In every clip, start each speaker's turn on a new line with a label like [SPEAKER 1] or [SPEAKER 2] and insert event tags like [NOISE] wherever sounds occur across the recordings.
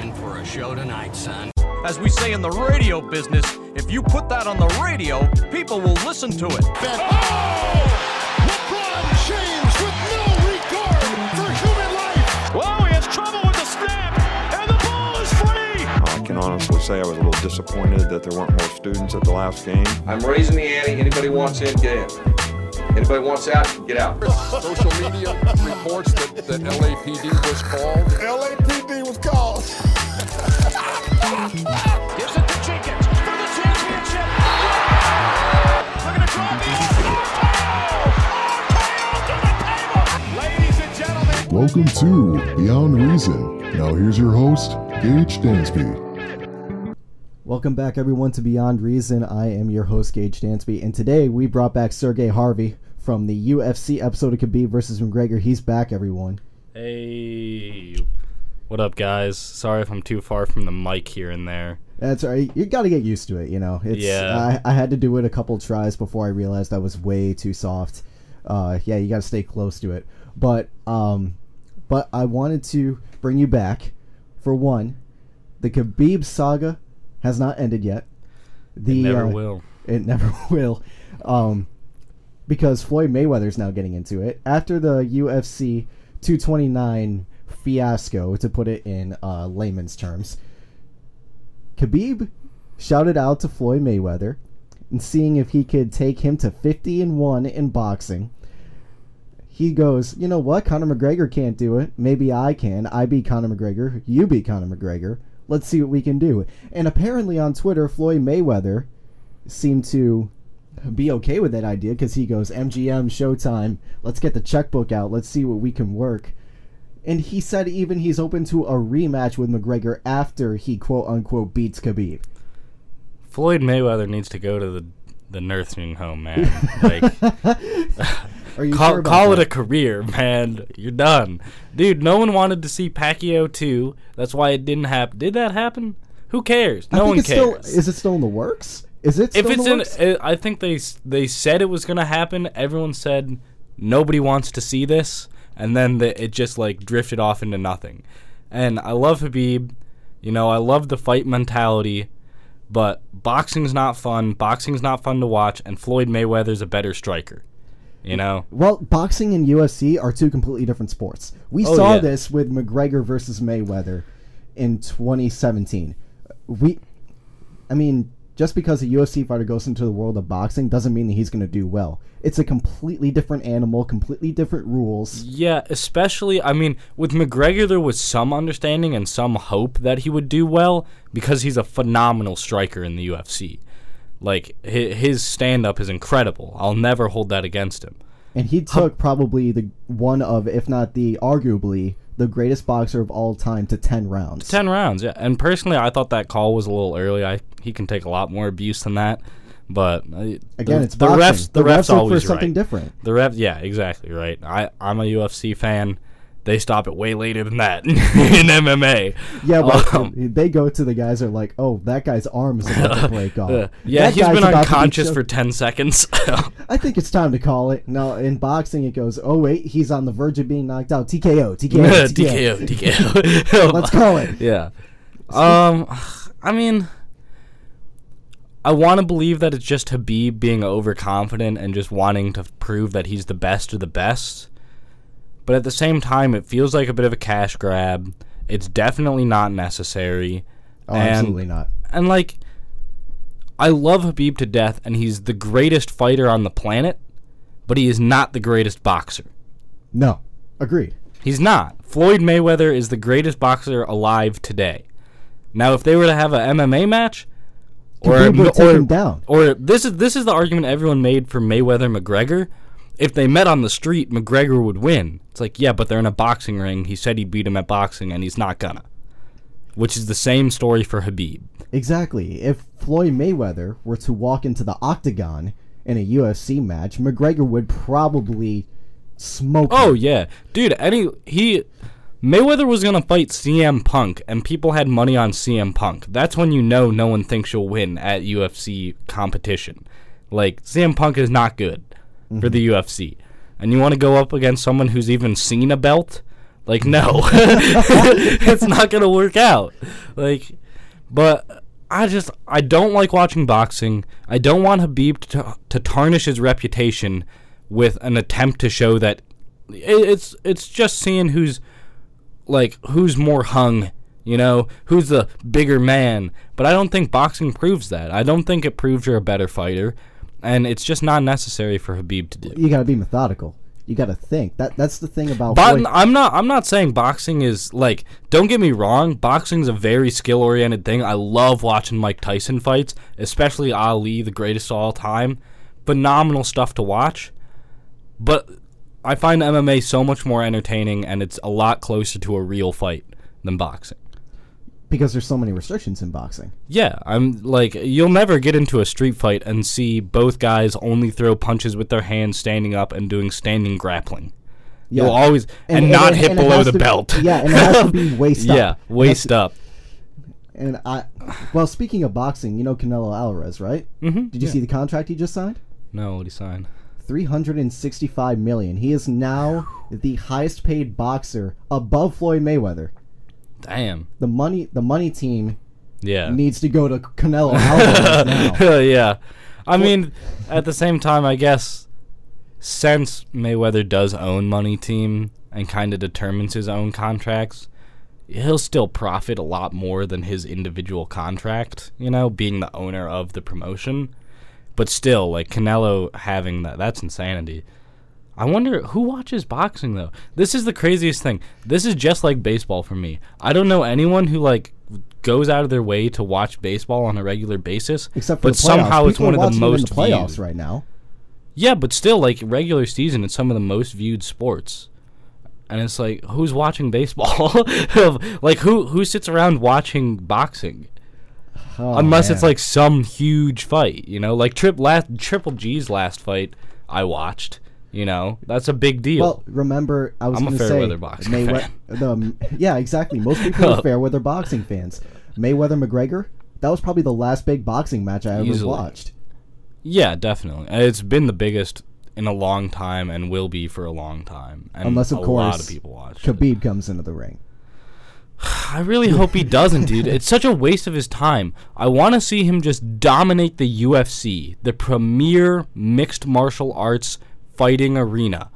[SPEAKER 1] in for a show tonight, son.
[SPEAKER 2] As we say in the radio business, if you put that on the radio, people will listen to it. Oh!
[SPEAKER 3] LeBron James with no regard for human life.
[SPEAKER 2] Whoa, he has trouble with the snap, and the ball is free.
[SPEAKER 4] I can honestly say I was a little disappointed that there weren't more students at the last game.
[SPEAKER 5] I'm raising the ante. Anybody wants in, get in. Anybody wants out, get out.
[SPEAKER 6] Social media reports that, that LAPD was called.
[SPEAKER 3] LAPD was called.
[SPEAKER 2] Gives it to Jenkins for the championship. Looking to draw the Ladies and gentlemen.
[SPEAKER 7] Welcome to Beyond Reason. Now here's your host, Gage Dansby.
[SPEAKER 8] Welcome back, everyone, to Beyond Reason. I am your host, Gage Dansby, and today we brought back Sergey Harvey from the UFC episode of Khabib versus McGregor. He's back, everyone.
[SPEAKER 9] Hey, what up, guys? Sorry if I'm too far from the mic here and there.
[SPEAKER 8] That's all right. You got to get used to it, you know. It's,
[SPEAKER 9] Yeah.
[SPEAKER 8] I, I had to do it a couple tries before I realized I was way too soft. Uh, yeah, you got to stay close to it. But um, but I wanted to bring you back. For one, the Khabib saga has not ended yet. The
[SPEAKER 9] It never
[SPEAKER 8] uh,
[SPEAKER 9] will.
[SPEAKER 8] It [LAUGHS] never will. Um, because Floyd Mayweather's now getting into it after the UFC 229 fiasco, to put it in uh, layman's terms. Khabib shouted out to Floyd Mayweather and seeing if he could take him to 50 and 1 in boxing. He goes, "You know what? Conor McGregor can't do it. Maybe I can. I beat Conor McGregor. You beat Conor McGregor. Let's see what we can do." And apparently on Twitter, Floyd Mayweather seemed to be okay with that idea because he goes, "MGM, Showtime. Let's get the checkbook out. Let's see what we can work." And he said even he's open to a rematch with McGregor after he quote unquote beats Khabib.
[SPEAKER 9] Floyd Mayweather needs to go to the the nursing home, man. [LAUGHS] Like,
[SPEAKER 8] Are you
[SPEAKER 9] call,
[SPEAKER 8] sure
[SPEAKER 9] call it a career, man. You're done, dude. No one wanted to see Pacquiao too. That's why it didn't happen. Did that happen? Who cares? No one cares.
[SPEAKER 8] Still, is it still in the works? Is it?
[SPEAKER 9] if
[SPEAKER 8] Still
[SPEAKER 9] it's
[SPEAKER 8] in,
[SPEAKER 9] in,
[SPEAKER 8] the works?
[SPEAKER 9] uh, I think they they said it was gonna happen. Everyone said nobody wants to see this, and then the, it just like drifted off into nothing. And I love Habib, you know, I love the fight mentality, but boxing's not fun. Boxing's not fun to watch, and Floyd Mayweather's a better striker. You know,
[SPEAKER 8] Well, boxing and UFC are two completely different sports. We
[SPEAKER 9] Oh,
[SPEAKER 8] saw
[SPEAKER 9] yeah.
[SPEAKER 8] this with McGregor versus Mayweather in 2017. We, I mean, just because a UFC fighter goes into the world of boxing doesn't mean that he's going to do well. It's a completely different animal, completely different rules.
[SPEAKER 9] Yeah, especially I mean, with McGregor there was some understanding and some hope that he would do well because he's a phenomenal striker in the UFC. Like his stand up is incredible. I'll never hold that against him.
[SPEAKER 8] And he took probably the one of, if not the arguably, the greatest boxer of all time to 10 rounds.
[SPEAKER 9] 10 rounds, yeah. And personally, I thought that call was a little early. I he can take a lot more abuse than that. But uh,
[SPEAKER 8] Again,
[SPEAKER 9] the,
[SPEAKER 8] it's
[SPEAKER 9] the
[SPEAKER 8] boxing.
[SPEAKER 9] refs the,
[SPEAKER 8] The
[SPEAKER 9] refs,
[SPEAKER 8] refs look for something
[SPEAKER 9] right.
[SPEAKER 8] different.
[SPEAKER 9] The refs, yeah, exactly right. I I'm a UFC fan. They stop it way later than that [LAUGHS] in MMA.
[SPEAKER 8] Yeah, but
[SPEAKER 9] Um,
[SPEAKER 8] they go to the guys that are like, oh, that guy's arm is about to break [LAUGHS] off.
[SPEAKER 9] Uh, yeah,
[SPEAKER 8] That
[SPEAKER 9] he's been unconscious for 10 seconds. [LAUGHS]
[SPEAKER 8] I think it's time to call it. No, in boxing, it goes, oh, wait, he's on the verge of being knocked out. TKO, TKO, TKO.
[SPEAKER 9] DKO.
[SPEAKER 8] Let's call it.
[SPEAKER 9] Yeah. Um, I mean, I want to believe that it's just Habib being overconfident and just wanting to prove that he's the best of the best. But at the same time, it feels like a bit of a cash grab. It's definitely not necessary.
[SPEAKER 8] Oh,
[SPEAKER 9] and,
[SPEAKER 8] absolutely not.
[SPEAKER 9] And like, I love Habib to death, and he's the greatest fighter on the planet, but he is not the greatest boxer.
[SPEAKER 8] No, agreed.
[SPEAKER 9] He's not. Floyd Mayweather is the greatest boxer alive today. Now, if they were to have a MMA match, or
[SPEAKER 8] Khabib would take
[SPEAKER 9] or,
[SPEAKER 8] him down.
[SPEAKER 9] or this is this is the argument everyone made for Mayweather McGregor. If they met on the street, McGregor would win. It's like, yeah, but they're in a boxing ring. He said he'd beat him at boxing, and he's not gonna. Which is the same story for Habib.
[SPEAKER 8] Exactly. If Floyd Mayweather were to walk into the octagon in a UFC match, McGregor would probably smoke.
[SPEAKER 9] Oh
[SPEAKER 8] him.
[SPEAKER 9] yeah, dude. Any he Mayweather was gonna fight CM Punk, and people had money on CM Punk. That's when you know no one thinks you'll win at UFC competition. Like CM Punk is not good for the mm-hmm. UFC, and you want to go up against someone who's even seen a belt. Like no, [LAUGHS] it's not gonna work out. Like, but I just I don't like watching boxing. I don't want Habib to to tarnish his reputation with an attempt to show that it, it's it's just seeing who's like who's more hung, you know, who's the bigger man. But I don't think boxing proves that. I don't think it proves you're a better fighter, and it's just not necessary for Habib to do.
[SPEAKER 8] You gotta be methodical. You gotta think. That that's the thing about.
[SPEAKER 9] But. I'm not. I'm not saying boxing is like. Don't get me wrong. Boxing's a very skill oriented thing. I love watching Mike Tyson fights, especially Ali, the greatest of all time. Phenomenal stuff to watch. But I find MMA so much more entertaining, and it's a lot closer to a real fight than boxing.
[SPEAKER 8] because there's so many restrictions in boxing.
[SPEAKER 9] Yeah, I'm like you'll never get into a street fight and see both guys only throw punches with their hands standing up and doing standing grappling.
[SPEAKER 8] Yeah.
[SPEAKER 9] You'll always and,
[SPEAKER 8] And-
[SPEAKER 9] not
[SPEAKER 8] and-
[SPEAKER 9] hit below the
[SPEAKER 8] be-
[SPEAKER 9] belt.
[SPEAKER 8] yeah, and it has to be [LAUGHS] waist up.
[SPEAKER 9] Yeah, waist up.
[SPEAKER 8] And I, well, speaking of boxing, you know Canelo Alvarez, right?
[SPEAKER 9] Mm-hmm.
[SPEAKER 8] Did you see the contract he just signed?
[SPEAKER 9] No, what he signed?
[SPEAKER 8] Three hundred and sixty-five million. He is now the highest-paid boxer above Floyd Mayweather.
[SPEAKER 9] Damn.
[SPEAKER 8] The money, the money team
[SPEAKER 9] Yeah.
[SPEAKER 8] needs to go to Canelo [LAUGHS] Alvarez now.
[SPEAKER 9] yeah. I mean, at the same time, I guess since Mayweather does own Money Team and kind of determines his own contracts, he'll still profit a lot more than his individual contract, you know, being the owner of the promotion. But still, like Canelo having that, that's insanity. I wonder who watches boxing though. This is the craziest thing. This is just like baseball for me. I don't know anyone who like goes out of their way to watch baseball on a regular basis.
[SPEAKER 8] Except for
[SPEAKER 9] but somehow it's
[SPEAKER 8] People
[SPEAKER 9] one of the most
[SPEAKER 8] the playoffs
[SPEAKER 9] viewed.
[SPEAKER 8] right now.
[SPEAKER 9] Yeah, but still, like regular season, it's some of the most viewed sports. And it's like, who's watching baseball? [LAUGHS] like, who who sits around watching boxing?
[SPEAKER 8] Oh,
[SPEAKER 9] Unless it's like some huge fight, you know, like Trip last Triple G's last fight I watched. You know, that's a big deal.
[SPEAKER 8] Well, remember, I was
[SPEAKER 9] I'm a
[SPEAKER 8] going to say
[SPEAKER 9] boxing
[SPEAKER 8] Maywe-
[SPEAKER 9] fan.
[SPEAKER 8] The, um, yeah, exactly. Most people are [LAUGHS] Fairweather boxing fans. Mayweather McGregor. That was probably the last big boxing match I ever
[SPEAKER 9] Easily.
[SPEAKER 8] watched.
[SPEAKER 9] yeah, definitely, uh, it's been the biggest in a long time and will be for a long time. And
[SPEAKER 8] Unless, of course, a
[SPEAKER 9] lot of people watch. it.
[SPEAKER 8] Khabib comes into the ring. [SIGHS]
[SPEAKER 9] I really hope he doesn't, dude. It's such a waste of his time. I want to see him just dominate the UFC, the premier mixed martial arts fighting arena.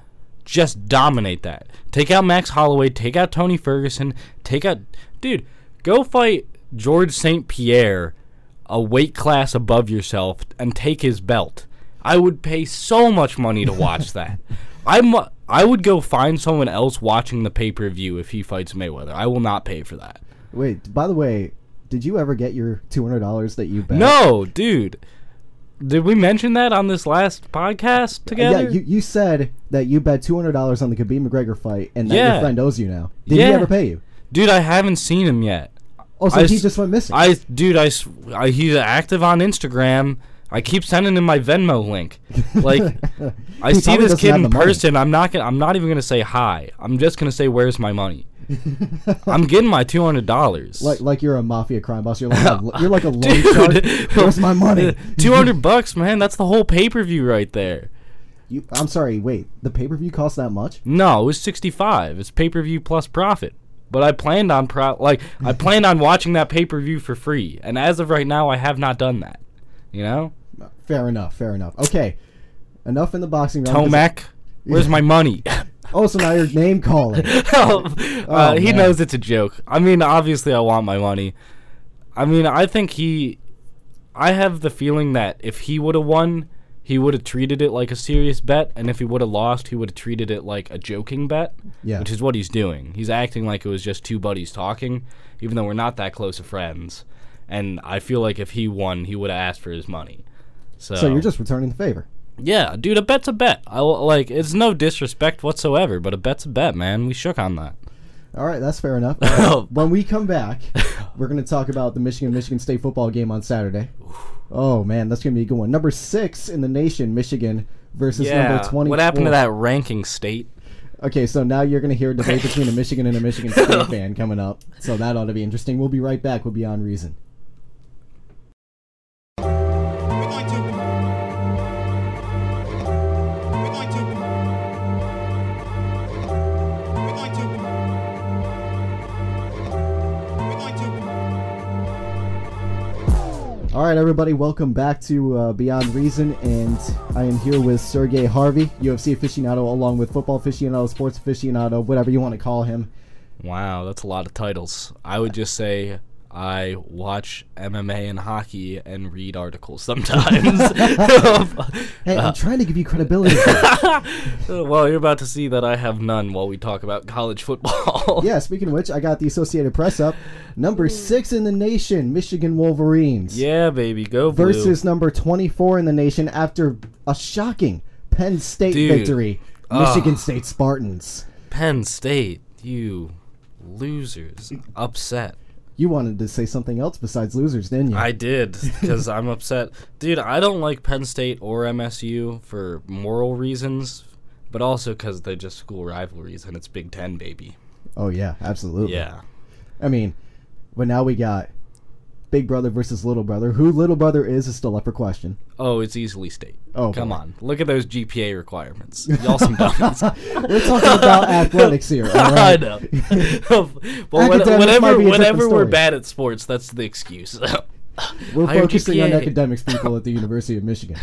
[SPEAKER 9] Just dominate that. Take out Max Holloway, take out Tony Ferguson, take out. Dude, go fight George St. Pierre, a weight class above yourself, and take his belt. I would pay so much money to watch [LAUGHS] that. I'm. I would go find someone else watching the pay per view if he fights Mayweather. I will not pay for that.
[SPEAKER 8] Wait, by the way, did you ever get your two hundred dollars that you bet?
[SPEAKER 9] No, dude. Did we mention that on this last podcast uh, together?
[SPEAKER 8] Yeah, you, you said that you bet two hundred dollars on the Khabib McGregor fight, and that
[SPEAKER 9] Yeah.
[SPEAKER 8] your friend owes you now. Did
[SPEAKER 9] Yeah.
[SPEAKER 8] he ever pay you?
[SPEAKER 9] dude, I haven't seen him yet.
[SPEAKER 8] Oh, so
[SPEAKER 9] I
[SPEAKER 8] he just went missing.
[SPEAKER 9] I, dude, I, I- he's active on Instagram. I keep sending him my Venmo link. [LAUGHS] Like, I see this kid in person. I'm not gonna. I'm not even gonna say hi. I'm just gonna say, "Where's my money?" [LAUGHS] I'm getting my two hundred dollars.
[SPEAKER 8] like like you're a mafia crime boss. You're like a, [LAUGHS] you're like a loan shark. Where's my money?
[SPEAKER 9] two hundred bucks, man. That's the whole pay per view right there.
[SPEAKER 8] You, I'm sorry. Wait, the pay per view cost that much?
[SPEAKER 9] No, it was sixty five. It's pay per view plus profit. But I planned on pro like I planned on watching that pay per view for free, and as of right now, I have not done that. You know,
[SPEAKER 8] Fair enough. Fair enough. Okay, enough in the boxing. 'cause-
[SPEAKER 9] Tomac, where's my money? [LAUGHS]
[SPEAKER 8] Oh, so now you're name calling. [LAUGHS]
[SPEAKER 9] uh,
[SPEAKER 8] Oh,
[SPEAKER 9] he
[SPEAKER 8] man.
[SPEAKER 9] knows it's a joke. I mean, obviously, I want my money. I mean, I think he. I have the feeling that if he would have won, he would have treated it like a serious bet, and if he would have lost, he would have treated it like a joking bet.
[SPEAKER 8] Yeah.
[SPEAKER 9] Which is what he's doing. He's acting like it was just two buddies talking, even though we're not that close of friends. And I feel like if he won, he would have asked for his money. So,
[SPEAKER 8] So you're just returning the favor.
[SPEAKER 9] yeah, dude. A bet's a bet. I like it's no disrespect whatsoever, but a bet's a bet, man. We shook on that.
[SPEAKER 8] All right, that's fair enough. [LAUGHS] All right, when we come back, we're going to talk about the Michigan Michigan State football game on Saturday. Oh man, that's going to be a good one. Number six in the nation, Michigan versus number twenty.
[SPEAKER 9] What happened to that ranking state?
[SPEAKER 8] Okay, so now you're going to hear a debate between a Michigan and a Michigan State [LAUGHS] fan coming up. So that ought to be interesting. We'll be right back with Beyond Reason. All right, everybody, welcome back to uh, Beyond Reason, and I am here with Sergey Harvey, UFC aficionado, along with football aficionado, sports aficionado, whatever you want to call him.
[SPEAKER 9] Wow, that's a lot of titles. I would just say I watch MMA and hockey and read articles sometimes. [LAUGHS]
[SPEAKER 8] Hey, I'm [LAUGHS] trying to uh, give you credibility. [LAUGHS]
[SPEAKER 9] well, you're about to see that I have none while we talk about college football.
[SPEAKER 8] yeah, speaking of which, I got the Associated Press up. Number six in the nation, Michigan Wolverines.
[SPEAKER 9] Yeah, baby, go blue.
[SPEAKER 8] Versus number 24 in the nation after a shocking Penn State
[SPEAKER 9] Dude.
[SPEAKER 8] victory, Michigan State Spartans.
[SPEAKER 9] Penn State, you losers, upset.
[SPEAKER 8] You wanted to say something else besides losers, didn't you?
[SPEAKER 9] I did because I'm upset, dude. I don't like Penn State or MSU for moral reasons, but also because they're just school rivalries and it's Big Ten, baby.
[SPEAKER 8] oh, yeah, absolutely.
[SPEAKER 9] Yeah.
[SPEAKER 8] I mean, but now we got Big Brother versus Little Brother. Who Little Brother is is still up for question.
[SPEAKER 9] Oh, it's easily state.
[SPEAKER 8] Oh,
[SPEAKER 9] come
[SPEAKER 8] boy.
[SPEAKER 9] on, look at those GPA requirements. Y'all some [LAUGHS] dummies. [LAUGHS]
[SPEAKER 8] We're talking about athletics here. [LAUGHS] All
[SPEAKER 9] I know. but when, whenever,
[SPEAKER 8] be a different
[SPEAKER 9] whenever we're bad at sports, that's the excuse.
[SPEAKER 8] We're
[SPEAKER 9] Higher
[SPEAKER 8] focusing on academics people at the University of Michigan.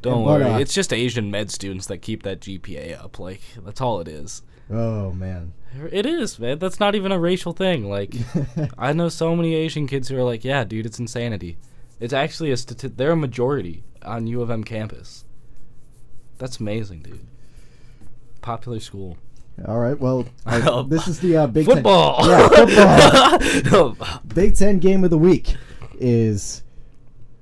[SPEAKER 9] Don't
[SPEAKER 8] But,
[SPEAKER 9] worry,
[SPEAKER 8] uh,
[SPEAKER 9] it's just Asian med students that keep that GPA up. Like that's all it is.
[SPEAKER 8] Oh man.
[SPEAKER 9] It is, man. That's not even a racial thing. Like, [LAUGHS] I know so many Asian kids who are like, "Yeah, dude, it's insanity." It's actually a stati- They're a majority on U of M campus. That's amazing, dude. Popular school.
[SPEAKER 8] All right. Well, I- [LAUGHS] this is the uh, Big
[SPEAKER 9] Football.
[SPEAKER 8] Ten. Yeah, [LAUGHS] football. Big Ten game of the week is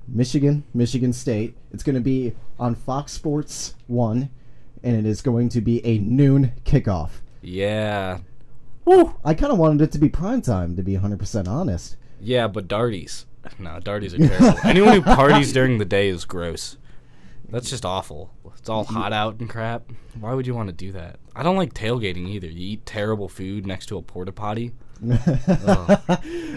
[SPEAKER 8] Michigan, Michigan State. It's going to be on Fox Sports One, and it is going to be a noon kickoff.
[SPEAKER 9] yeah, Woo!
[SPEAKER 8] I kind of wanted it to be prime time, to be 100% honest.
[SPEAKER 9] yeah, but darties. [LAUGHS] No, darties are terrible. [LAUGHS] Anyone who parties during the day is gross. That's just awful. It's all hot out and crap. Why would you want to do that? I don't like tailgating either. You eat terrible food next to a porta potty. [LAUGHS]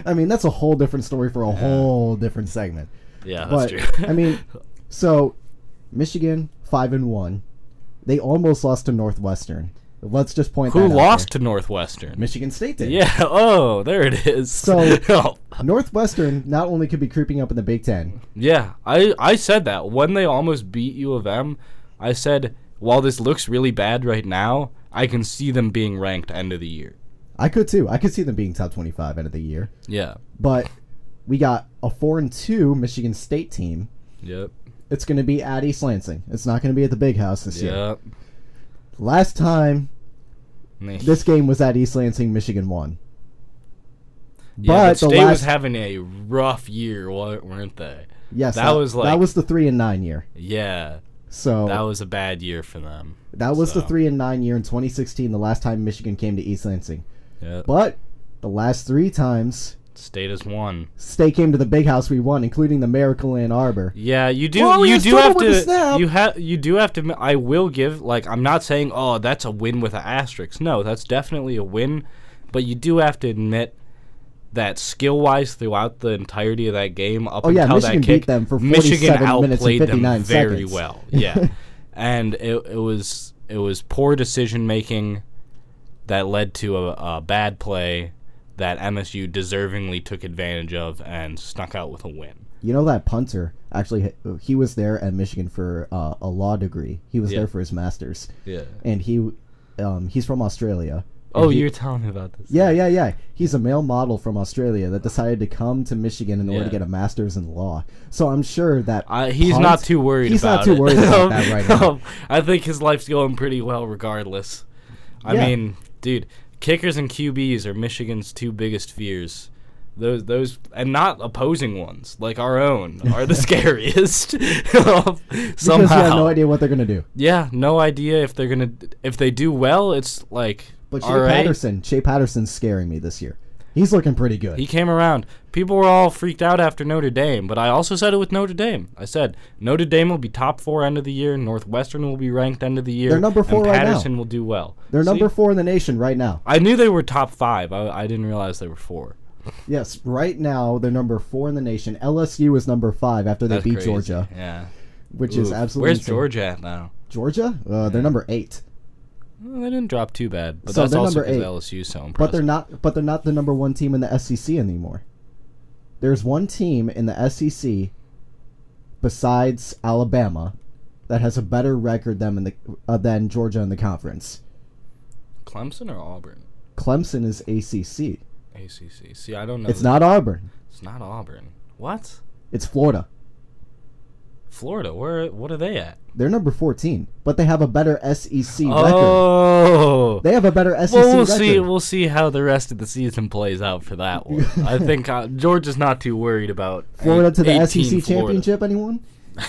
[SPEAKER 8] I mean, that's a whole different story for a whole different segment.
[SPEAKER 9] Yeah,
[SPEAKER 8] But
[SPEAKER 9] that's true.
[SPEAKER 8] I mean, so Michigan five and one, they almost lost to Northwestern. Let's just point
[SPEAKER 9] Who
[SPEAKER 8] that out
[SPEAKER 9] Who
[SPEAKER 8] lost
[SPEAKER 9] to Northwestern?
[SPEAKER 8] Michigan State did.
[SPEAKER 9] Yeah. [LAUGHS] Oh, there it is.
[SPEAKER 8] So- [LAUGHS]
[SPEAKER 9] Oh,
[SPEAKER 8] Northwestern not only could be creeping up in the Big Ten.
[SPEAKER 9] yeah, I I said that when they almost beat U of M. I said while this looks really bad right now, I can see them being ranked end of the year.
[SPEAKER 8] I could too. I could see them being top twenty-five end of the year.
[SPEAKER 9] Yeah.
[SPEAKER 8] But we got a four and two Michigan State team.
[SPEAKER 9] Yep.
[SPEAKER 8] It's going to be at East Lansing. It's not going to be at the Big House this year.
[SPEAKER 9] Yep.
[SPEAKER 8] Last time
[SPEAKER 9] Me.
[SPEAKER 8] this game was at East Lansing, Michigan won.
[SPEAKER 9] yeah, but
[SPEAKER 8] the
[SPEAKER 9] State was having a rough year, weren't they?
[SPEAKER 8] Yes,
[SPEAKER 9] that was like
[SPEAKER 8] that was the three and nine year.
[SPEAKER 9] yeah,
[SPEAKER 8] So
[SPEAKER 9] that was a bad year for them.
[SPEAKER 8] That was the three and nine year in 2016, the last time Michigan came to East Lansing.
[SPEAKER 9] Yep.
[SPEAKER 8] But the last three times
[SPEAKER 9] State is one.
[SPEAKER 8] State came to the big house, we won, including the Miracle Ann Arbor.
[SPEAKER 9] Yeah, you do.
[SPEAKER 8] Well,
[SPEAKER 9] you do have to. You have. You do have to. I will give. Like, I'm not saying, oh, that's a win with an asterisk. No, that's definitely a win. But you do have to admit that skill wise, throughout the entirety of that game, up
[SPEAKER 8] Oh, yeah,
[SPEAKER 9] until
[SPEAKER 8] Michigan
[SPEAKER 9] that kick,
[SPEAKER 8] beat them for
[SPEAKER 9] Michigan
[SPEAKER 8] 47 minutes and
[SPEAKER 9] outplayed them very
[SPEAKER 8] seconds.
[SPEAKER 9] well. [LAUGHS] Yeah, and it, it was it was poor decision making that led to a, a bad play that MSU deservingly took advantage of and snuck out with a win.
[SPEAKER 8] You know that punter actually he was there at Michigan for uh, a law degree. He was
[SPEAKER 9] Yeah.
[SPEAKER 8] there for his masters,
[SPEAKER 9] Yeah.
[SPEAKER 8] and he um, he's from Australia.
[SPEAKER 9] Oh,
[SPEAKER 8] he-
[SPEAKER 9] you're telling me about this.
[SPEAKER 8] Yeah, yeah, yeah. He's a male model from Australia that decided to come to Michigan in order
[SPEAKER 9] Yeah.
[SPEAKER 8] to get a master's in law. So I'm sure that
[SPEAKER 9] Uh, he's
[SPEAKER 8] punt-
[SPEAKER 9] not too worried
[SPEAKER 8] He's
[SPEAKER 9] about
[SPEAKER 8] not too
[SPEAKER 9] it.
[SPEAKER 8] worried about [LAUGHS] that right now.
[SPEAKER 9] I think his life's going pretty well regardless. I
[SPEAKER 8] Yeah.
[SPEAKER 9] mean, dude, kickers and QBs are Michigan's two biggest fears. Those those and not opposing ones, like our own, are the [LAUGHS] scariest.
[SPEAKER 8] Because
[SPEAKER 9] Somehow.
[SPEAKER 8] you have no idea what they're gonna do.
[SPEAKER 9] Yeah, no idea if they're gonna if they do well, it's like
[SPEAKER 8] But Shea
[SPEAKER 9] all right.
[SPEAKER 8] Patterson, Shea Patterson's scaring me this year. He's looking pretty good.
[SPEAKER 9] He came around. People were all freaked out after Notre Dame, but I also said it with Notre Dame. I said Notre Dame will be top four end of the year. Northwestern will be ranked end of the year.
[SPEAKER 8] They're number four
[SPEAKER 9] and
[SPEAKER 8] right now.
[SPEAKER 9] Patterson will do well.
[SPEAKER 8] They're
[SPEAKER 9] See?
[SPEAKER 8] number four in the nation right now.
[SPEAKER 9] I knew they were top five. I, I didn't realize they were four.
[SPEAKER 8] Yes, right now they're number four in the nation. LSU is number five after they
[SPEAKER 9] That's
[SPEAKER 8] beat
[SPEAKER 9] crazy.
[SPEAKER 8] Georgia,
[SPEAKER 9] Yeah.
[SPEAKER 8] which is absolutely.
[SPEAKER 9] Where's
[SPEAKER 8] insane.
[SPEAKER 9] Georgia at now?
[SPEAKER 8] Georgia? Uh, they're number eight,
[SPEAKER 9] they didn't drop too bad, but
[SPEAKER 8] So
[SPEAKER 9] that's
[SPEAKER 8] they're
[SPEAKER 9] also because
[SPEAKER 8] eight.
[SPEAKER 9] LSU is so impressive.
[SPEAKER 8] but they're not. But they're not the number one team in the SEC anymore. there's one team in the SEC besides Alabama that has a better record than in the uh, than Georgia in the conference.
[SPEAKER 9] Clemson or Auburn?
[SPEAKER 8] Clemson is ACC.
[SPEAKER 9] ACC. See, I don't know.
[SPEAKER 8] It's
[SPEAKER 9] that-
[SPEAKER 8] not Auburn.
[SPEAKER 9] It's not Auburn. What?
[SPEAKER 8] It's Florida.
[SPEAKER 9] Florida. Where? What are they at?
[SPEAKER 8] They're number 14, but they have a better SEC record.
[SPEAKER 9] Oh.
[SPEAKER 8] They have a better SEC
[SPEAKER 9] well, we'll
[SPEAKER 8] record.
[SPEAKER 9] see. We'll see how the rest of the season plays out for that one. [LAUGHS] I think uh, George is not too worried about
[SPEAKER 8] Florida to the SEC
[SPEAKER 9] Florida.
[SPEAKER 8] championship, anyone?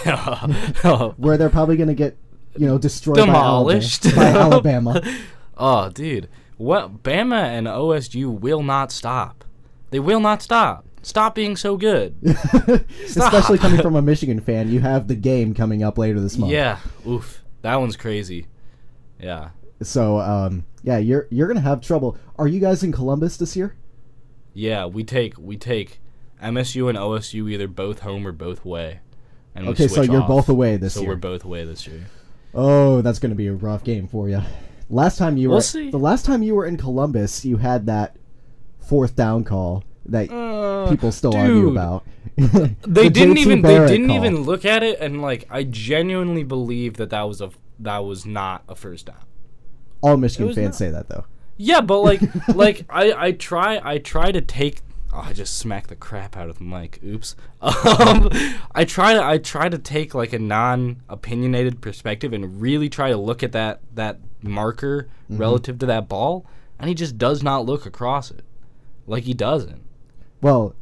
[SPEAKER 9] oh, [LAUGHS]
[SPEAKER 8] Where they're probably going to get, you know, destroyed
[SPEAKER 9] Demolished.
[SPEAKER 8] by Alabama. by Alabama. [LAUGHS]
[SPEAKER 9] oh, dude. What? Bama and OSU will not stop. They will not stop. Stop being so good. [LAUGHS]
[SPEAKER 8] Especially coming from a Michigan fan, you have the game coming up later this month.
[SPEAKER 9] Yeah. Oof. That one's crazy. Yeah.
[SPEAKER 8] So, um, yeah, you're you're gonna have trouble. Are you guys in Columbus this year?
[SPEAKER 9] Yeah. We take we take MSU and OSU either both home or both away. And
[SPEAKER 8] Okay, so you're
[SPEAKER 9] off.
[SPEAKER 8] both away this
[SPEAKER 9] so
[SPEAKER 8] year.
[SPEAKER 9] we're both away this year.
[SPEAKER 8] Oh, that's gonna be a rough game for you. Last time you
[SPEAKER 9] We'll
[SPEAKER 8] were
[SPEAKER 9] see.
[SPEAKER 8] the last time you were in Columbus, you had that fourth down call that people still argue
[SPEAKER 9] Uh,
[SPEAKER 8] about. [LAUGHS]
[SPEAKER 9] They
[SPEAKER 8] The
[SPEAKER 9] didn't even they didn't
[SPEAKER 8] call.
[SPEAKER 9] even look at it and like I genuinely believe that that was a that was not a first down.
[SPEAKER 8] All Michigan fans
[SPEAKER 9] not.
[SPEAKER 8] say that though.
[SPEAKER 9] Yeah, but like [LAUGHS] like I I try I try to take oh, I just smacked the crap out of the mic. Oops. [LAUGHS] Um I try to I try to take like a non-opinionated perspective and really try to look at that that marker
[SPEAKER 8] Mm-hmm.
[SPEAKER 9] relative to that ball and he just does not look across it. Like he doesn't.
[SPEAKER 8] Well,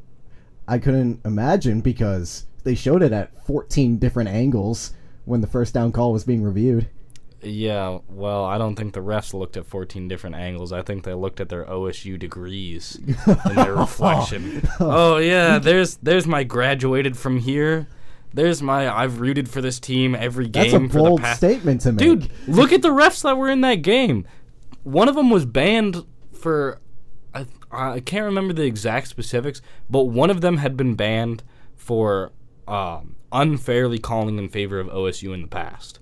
[SPEAKER 8] I couldn't imagine because they showed it at 14 different angles when the first down call was being reviewed.
[SPEAKER 9] Yeah, well, I don't think the refs looked at 14 different angles. I think they looked at their OSU degrees and their [LAUGHS] reflection. [LAUGHS] oh yeah, there's there's my graduated from here. There's my I've rooted for this team every game
[SPEAKER 8] That's a
[SPEAKER 9] for the
[SPEAKER 8] bold
[SPEAKER 9] past.
[SPEAKER 8] statement to make.
[SPEAKER 9] Dude, look at the refs that were in that game. One of them was banned for I I can't remember the exact specifics, but one of them had been banned for um, unfairly calling in favor of OSU in the past.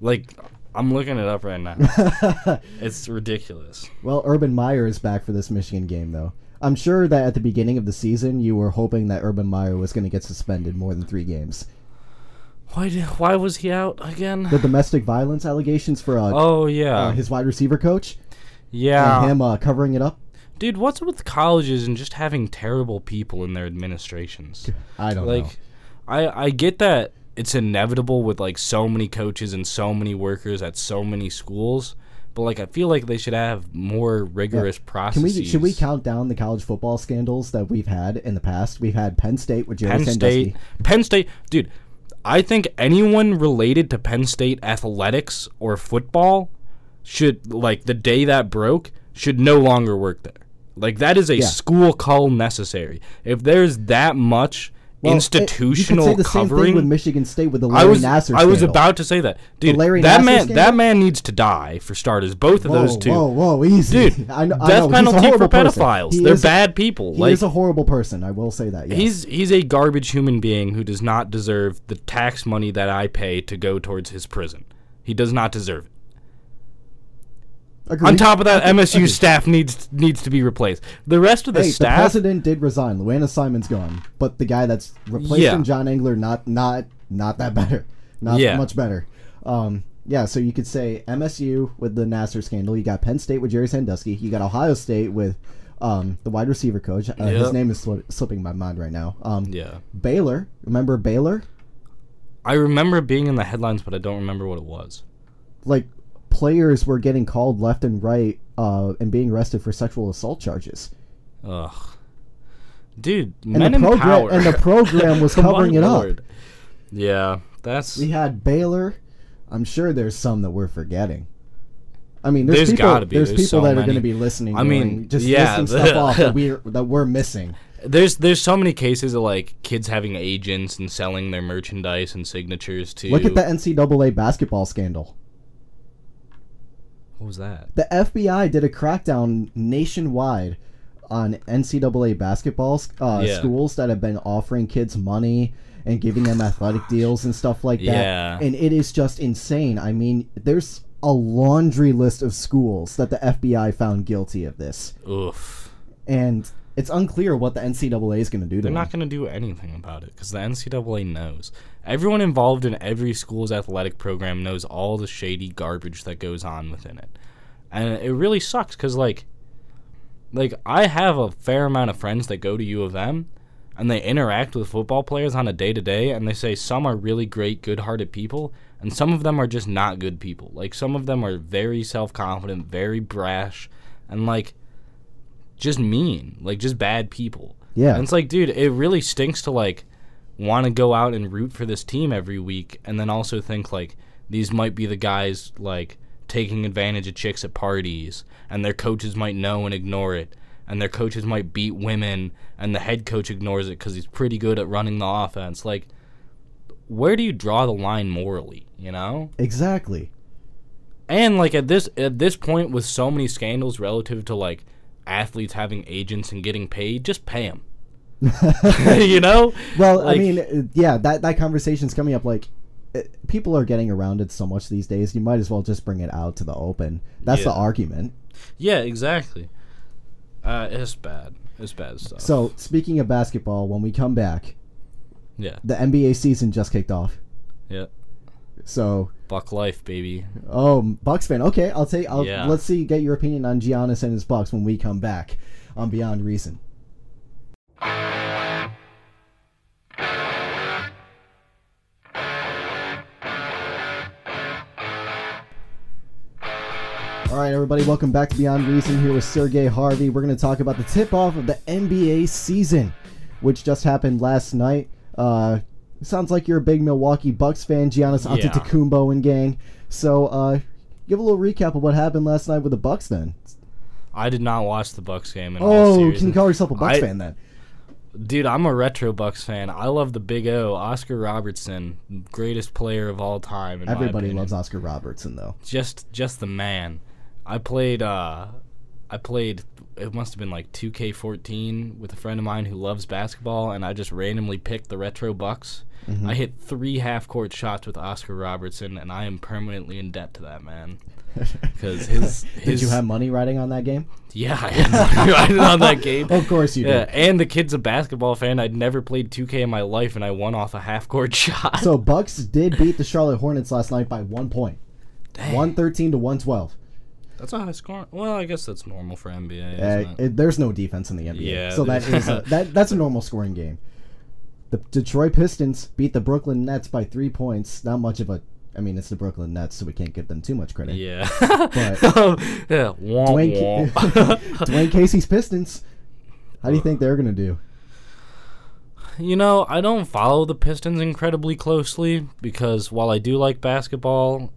[SPEAKER 9] Like I'm looking it up right now. [LAUGHS] it's ridiculous.
[SPEAKER 8] Well, Urban Meyer is back for this Michigan game, though. I'm sure that at the beginning of the season, you were hoping that Urban Meyer was going to get suspended more than three games.
[SPEAKER 9] Why did, why was he out again?
[SPEAKER 8] The domestic violence allegations for uh,
[SPEAKER 9] oh yeah.
[SPEAKER 8] uh, his wide receiver coach
[SPEAKER 9] yeah.
[SPEAKER 8] and him uh, covering it up.
[SPEAKER 9] Dude, what's with colleges and just having terrible people in their administrations?
[SPEAKER 8] I don't
[SPEAKER 9] like
[SPEAKER 8] know.
[SPEAKER 9] I I get that it's inevitable with like so many coaches and so many workers at so many schools, but like I feel like they should have more rigorous
[SPEAKER 8] Can
[SPEAKER 9] processes.
[SPEAKER 8] we should we count down the college football scandals that we've had in the past? We've had Penn State with Jerry
[SPEAKER 9] Penn
[SPEAKER 8] Sandusky.
[SPEAKER 9] State, Penn State, dude. I think anyone related to Penn State athletics or football should like the day that broke should no longer work there. Like that is a
[SPEAKER 8] Yeah.
[SPEAKER 9] school call necessary. If there's that much
[SPEAKER 8] Well, it-
[SPEAKER 9] institutional
[SPEAKER 8] you could say the same
[SPEAKER 9] covering,
[SPEAKER 8] with Michigan State with the
[SPEAKER 9] I
[SPEAKER 8] Larry
[SPEAKER 9] was
[SPEAKER 8] Nassar
[SPEAKER 9] I was
[SPEAKER 8] scandal.
[SPEAKER 9] about to say that, dude. That man,
[SPEAKER 8] scandal?
[SPEAKER 9] that man needs to die for starters. Both of
[SPEAKER 8] Whoa,
[SPEAKER 9] those two,
[SPEAKER 8] whoa, whoa, easy.
[SPEAKER 9] dude. [LAUGHS]
[SPEAKER 8] I know, I
[SPEAKER 9] death
[SPEAKER 8] know.
[SPEAKER 9] Penalty for pedophiles. They're
[SPEAKER 8] is
[SPEAKER 9] bad people.
[SPEAKER 8] He
[SPEAKER 9] like
[SPEAKER 8] is a horrible person. I will say that. Yes.
[SPEAKER 9] he's he's a garbage human being who does not deserve the tax money that I pay to go towards his prison. He does not deserve it.
[SPEAKER 8] Agreed.
[SPEAKER 9] On top of that, MSU
[SPEAKER 8] Agreed.
[SPEAKER 9] staff needs needs to be replaced. The rest of the
[SPEAKER 8] Hey, the president did resign. Lou Anna Simon's gone, but the guy that's replacing
[SPEAKER 9] Yeah.
[SPEAKER 8] John Engler, not not not that better, [LAUGHS] not
[SPEAKER 9] Yeah.
[SPEAKER 8] much better. Um, yeah, so you could say MSU with the Nassar scandal. You got Penn State with Jerry Sandusky. You got Ohio State with um, the wide receiver coach. Uh, His name is sli- slipping my mind right now. Um,
[SPEAKER 9] yeah,
[SPEAKER 8] Baylor. Remember Baylor?
[SPEAKER 9] I remember being in the headlines, but I don't remember what it was.
[SPEAKER 8] Like players were getting called left and right uh, and being arrested for sexual assault charges.
[SPEAKER 9] Ugh, dude,
[SPEAKER 8] And
[SPEAKER 9] men
[SPEAKER 8] the
[SPEAKER 9] in
[SPEAKER 8] program
[SPEAKER 9] power.
[SPEAKER 8] and the program was [LAUGHS] covering
[SPEAKER 9] on,
[SPEAKER 8] it up.
[SPEAKER 9] Yeah, that's
[SPEAKER 8] We had Baylor. I'm sure there's some that we're forgetting. I mean, there's,
[SPEAKER 9] There's
[SPEAKER 8] people.
[SPEAKER 9] gotta be.
[SPEAKER 8] There's,
[SPEAKER 9] There's
[SPEAKER 8] people
[SPEAKER 9] so
[SPEAKER 8] that are going to be listening.
[SPEAKER 9] I mean,
[SPEAKER 8] just
[SPEAKER 9] yeah,
[SPEAKER 8] listing stuff off that [LAUGHS] we're that we're missing.
[SPEAKER 9] there's there's so many cases of like kids having agents and selling their merchandise and signatures to.
[SPEAKER 8] Look at the NCAA basketball scandal.
[SPEAKER 9] What was that?
[SPEAKER 8] The FBI did a crackdown nationwide on NCAA basketball uh,
[SPEAKER 9] Yeah.
[SPEAKER 8] schools that have been offering kids money and giving them athletic deals and stuff like that.
[SPEAKER 9] Yeah.
[SPEAKER 8] And it is just insane. I mean, there's a laundry list of schools that the FBI found guilty of this.
[SPEAKER 9] Oof.
[SPEAKER 8] And it's unclear what the NCAA is going to do to
[SPEAKER 9] They're not going to do anything about it because the NCAA knows. Everyone involved in every school's athletic program knows all the shady garbage that goes on within it, and it really sucks because like, like I have a fair amount of friends that go to U of M, and they interact with football players on a day to day, and they say some are really great, good-hearted people, and some of them are just not good people. Like some of them are very self-confident, very brash, and like just mean, like just bad people.
[SPEAKER 8] Yeah.
[SPEAKER 9] And it's like, dude, it really stinks to like want to go out and root for this team every week and then also think like these might be the guys like taking advantage of chicks at parties and their coaches might know and ignore it and their coaches might beat women and the head coach ignores it cuz he's pretty good at running the offense. Like where do you draw the line morally, you know?
[SPEAKER 8] exactly.
[SPEAKER 9] And like at this at this point with so many scandals relative to like athletes having agents and getting paid, just pay them. [LAUGHS] [LAUGHS] you know?
[SPEAKER 8] Well, I mean, uh, yeah, that that conversation's coming up. Like, it, people are getting around it so much these days. You might as well just bring it out to the open. That's the argument.
[SPEAKER 9] Yeah, exactly. Uh, it's bad. It's bad stuff.
[SPEAKER 8] So, speaking of basketball, when we come back,
[SPEAKER 9] yeah,
[SPEAKER 8] the NBA season just kicked off.
[SPEAKER 9] yeah.
[SPEAKER 8] So,
[SPEAKER 9] Buck life, baby.
[SPEAKER 8] oh, Bucks fan. Okay, I'll take. I'll,
[SPEAKER 9] Yeah.
[SPEAKER 8] Let's see. Get your opinion on Giannis and his Bucks when we come back on Beyond Reason. All right, everybody, welcome back to Beyond Reason here with Sergey Harvey. We're going to talk about the tip off of the NBA season, which just happened last night. Uh, sounds like you're a big Milwaukee Bucks fan, Giannis
[SPEAKER 9] Yeah.
[SPEAKER 8] Antetokounmpo and gang. So, uh, give a little recap of what happened last night with the Bucks. Then,
[SPEAKER 9] I did not watch the Bucks game.
[SPEAKER 8] Oh, can you call yourself a Bucks
[SPEAKER 9] I-
[SPEAKER 8] fan then?
[SPEAKER 9] Dude, I'm a retro Bucks fan. I love the Big O, Oscar Robertson, greatest player of all time.
[SPEAKER 8] Everybody loves Oscar Robertson, though.
[SPEAKER 9] just just the man. I played uh I played it must have been like 2K14 with a friend of mine who loves basketball and I just randomly picked the retro bucks.
[SPEAKER 8] Mm-hmm.
[SPEAKER 9] I hit 3 half-court shots with Oscar Robertson and I am permanently in debt to that man. [LAUGHS] Cuz his
[SPEAKER 8] Did you have money riding on that game?
[SPEAKER 9] Yeah, [LAUGHS] I had money riding on that game. [LAUGHS]
[SPEAKER 8] Of course you
[SPEAKER 9] Yeah,
[SPEAKER 8] did.
[SPEAKER 9] and the kid's a basketball fan. I'd never played 2K in my life and I won off a half-court shot.
[SPEAKER 8] So Bucks did beat the Charlotte Hornets last night by one point, one thirteen to one twelve.
[SPEAKER 9] That's a high score. Well, I guess that's normal for NBA,
[SPEAKER 8] Uh,
[SPEAKER 9] isn't it?
[SPEAKER 8] it, there's no defense in the NBA,
[SPEAKER 9] Yeah,
[SPEAKER 8] so that is a, that that's a normal scoring game. The Detroit Pistons beat the Brooklyn Nets by three points. Not much of a, I mean, it's the Brooklyn Nets, so we can't give them too much credit.
[SPEAKER 9] Yeah.
[SPEAKER 8] But [LAUGHS]
[SPEAKER 9] yeah.
[SPEAKER 8] Dwane. [LAUGHS] Dwane Casey's Pistons. How do you think they're gonna do?
[SPEAKER 9] You know, I don't follow the Pistons incredibly closely because while I do like basketball,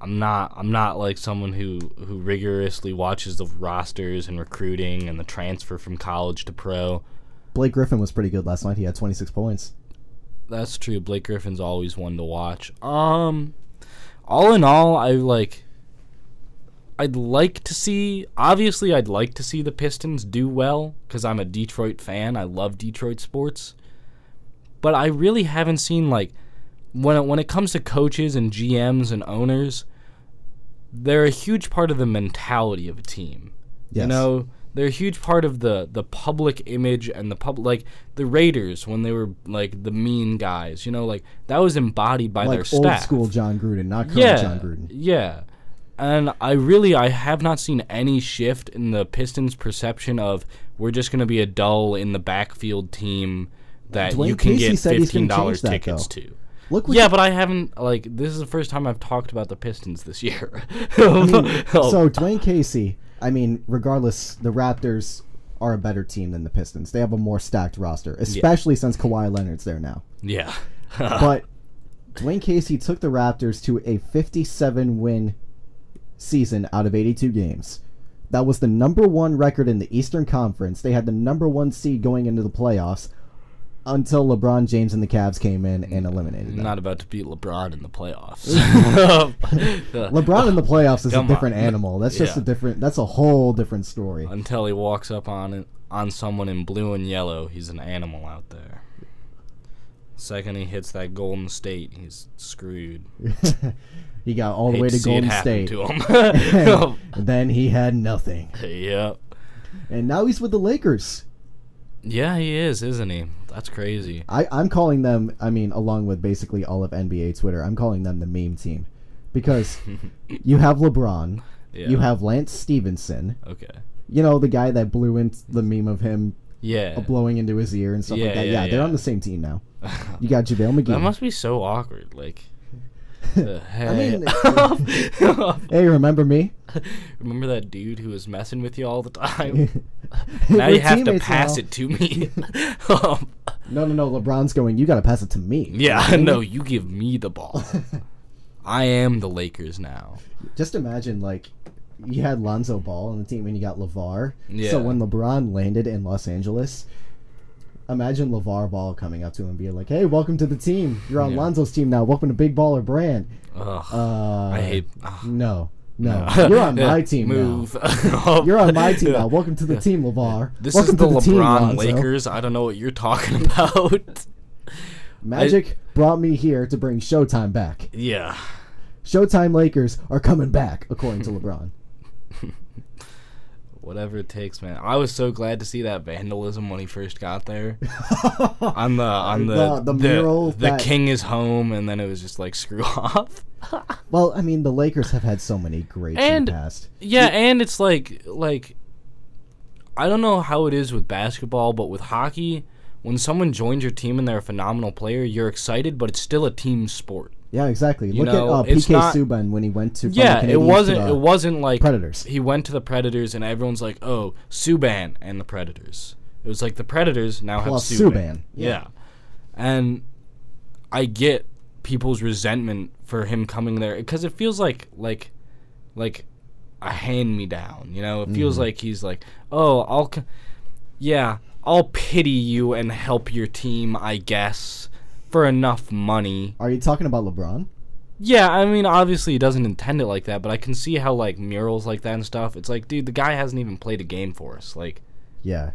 [SPEAKER 9] I'm not I'm not like someone who who rigorously watches the rosters and recruiting and the transfer from college to pro.
[SPEAKER 8] Blake Griffin was pretty good last night. He had 26 points.
[SPEAKER 9] That's true. Blake Griffin's always one to watch. Um all in all, I like I'd like to see obviously I'd like to see the Pistons do well cuz I'm a Detroit fan. I love Detroit sports. But I really haven't seen like when it, when it comes to coaches and GMs and owners, they're a huge part of the mentality of a team.
[SPEAKER 8] Yes.
[SPEAKER 9] You know, they're a huge part of the the public image and the public like the Raiders when they were like the mean guys. You know, like that was embodied by their
[SPEAKER 8] like old
[SPEAKER 9] staff.
[SPEAKER 8] school Jon Gruden, not current
[SPEAKER 9] yeah,
[SPEAKER 8] Jon Gruden.
[SPEAKER 9] yeah. And I really I have not seen any shift in the Pistons' perception of we're just going to be a dull in the backfield team that
[SPEAKER 8] Dwane
[SPEAKER 9] you can
[SPEAKER 8] Casey
[SPEAKER 9] get fifteen dollars tickets
[SPEAKER 8] though.
[SPEAKER 9] to.
[SPEAKER 8] Look,
[SPEAKER 9] Yeah, but I haven't like this is the first time I've talked about the Pistons this year. [LAUGHS]
[SPEAKER 8] I mean,
[SPEAKER 9] Oh,
[SPEAKER 8] so Dwane Casey, I mean, regardless, the Raptors are a better team than the Pistons. They have a more stacked roster, especially since Kawhi Leonard's there now.
[SPEAKER 9] yeah. [LAUGHS]
[SPEAKER 8] But Dwane Casey took the Raptors to a 57 win season out of 82 games. That was the number one record in the Eastern Conference. They had the number one seed going into the playoffs until LeBron James and the Cavs came in and mm. eliminated
[SPEAKER 9] I'm
[SPEAKER 8] them.
[SPEAKER 9] not about to beat LeBron in the playoffs. [LAUGHS] [LAUGHS]
[SPEAKER 8] LeBron in the playoffs is a different
[SPEAKER 9] on.
[SPEAKER 8] animal. That's just
[SPEAKER 9] Yeah.
[SPEAKER 8] a different. That's a whole different story.
[SPEAKER 9] Until he walks up on it on someone in blue and yellow, he's an animal out there. Second he hits that Golden State, he's screwed. [LAUGHS]
[SPEAKER 8] He got all the way
[SPEAKER 9] to
[SPEAKER 8] to Golden State.
[SPEAKER 9] to him.
[SPEAKER 8] Then he had nothing.
[SPEAKER 9] yep.
[SPEAKER 8] And now he's with the Lakers.
[SPEAKER 9] Yeah, he is, isn't he? That's crazy.
[SPEAKER 8] I, I'm calling them, I mean, along with basically all of NBA Twitter, I'm calling them the meme team. Because [LAUGHS] you have LeBron,
[SPEAKER 9] Yeah.
[SPEAKER 8] you have Lance Stephenson,
[SPEAKER 9] Okay.
[SPEAKER 8] you know, the guy that blew in the meme of him
[SPEAKER 9] Yeah.
[SPEAKER 8] Uh, blowing into his ear and stuff
[SPEAKER 9] Yeah,
[SPEAKER 8] like that.
[SPEAKER 9] yeah,
[SPEAKER 8] Yeah, they're on the same team now. [LAUGHS] You got JaVale McGee.
[SPEAKER 9] That must be so awkward. Like, the [LAUGHS]
[SPEAKER 8] I mean, [LAUGHS] hey, remember me? [LAUGHS]
[SPEAKER 9] remember that dude who was messing with you all the time? now you have to pass
[SPEAKER 8] now.
[SPEAKER 9] it to me. um,
[SPEAKER 8] No, no, no. LeBron's going, you got to pass it to me.
[SPEAKER 9] yeah, no, you give me the ball. I am the Lakers now.
[SPEAKER 8] Just imagine, like, you had Lonzo Ball on the team and you got LeVar.
[SPEAKER 9] Yeah.
[SPEAKER 8] So when LeBron landed in Los Angeles, imagine LeVar Ball coming up to him and being like, hey, welcome to the team. You're on
[SPEAKER 9] Yeah.
[SPEAKER 8] Lonzo's team now. Welcome to Big Baller Brand.
[SPEAKER 9] Ugh,
[SPEAKER 8] Uh,
[SPEAKER 9] I hate.
[SPEAKER 8] No, no. [LAUGHS] You're on [LAUGHS] my team
[SPEAKER 9] Move.
[SPEAKER 8] now. [LAUGHS] You're on my team now. Welcome to the team, LeVar.
[SPEAKER 9] This
[SPEAKER 8] welcome
[SPEAKER 9] is the,
[SPEAKER 8] the team,
[SPEAKER 9] LeBron
[SPEAKER 8] Lonzo.
[SPEAKER 9] Lakers. I don't know what you're talking about.
[SPEAKER 8] Magic brought me here to bring Showtime back.
[SPEAKER 9] yeah.
[SPEAKER 8] Showtime Lakers are coming back, according to LeBron.
[SPEAKER 9] Whatever it takes, man. I was so glad to see that vandalism when he first got there. [LAUGHS] on the on the
[SPEAKER 8] The- the mural
[SPEAKER 9] the
[SPEAKER 8] that-
[SPEAKER 9] king is home, and then it was just like screw [LAUGHS] off.
[SPEAKER 8] Well, I mean, the Lakers have had so many greats in
[SPEAKER 9] And-
[SPEAKER 8] the past.
[SPEAKER 9] Yeah, and it's like like I don't know how it is with basketball, but with hockey, when someone joins your team and they're a phenomenal player, you're excited, but it's still a team sport.
[SPEAKER 8] Yeah, exactly.
[SPEAKER 9] You
[SPEAKER 8] Look
[SPEAKER 9] know,
[SPEAKER 8] at uh, PK
[SPEAKER 9] not-
[SPEAKER 8] Subban when he went to
[SPEAKER 9] Yeah, it wasn't it wasn't like
[SPEAKER 8] Predators.
[SPEAKER 9] He went to the Predators and everyone's like, "Oh, Subban and the Predators." It was like the Predators now
[SPEAKER 8] Plus
[SPEAKER 9] have Subban.
[SPEAKER 8] Subban,
[SPEAKER 9] Yeah.
[SPEAKER 8] yeah.
[SPEAKER 9] And I get people's resentment for him coming there cuz it feels like like like a hand me down, you know? It feels
[SPEAKER 8] Mm-hmm.
[SPEAKER 9] like he's like, "Oh, I'll c- yeah, I'll pity you and help your team, I guess, for enough money."
[SPEAKER 8] Are you talking about LeBron?
[SPEAKER 9] Yeah, I mean, obviously he doesn't intend it like that, but I can see how like murals like that and stuff. It's like, dude, the guy hasn't even played a game for us. Like,
[SPEAKER 8] Yeah.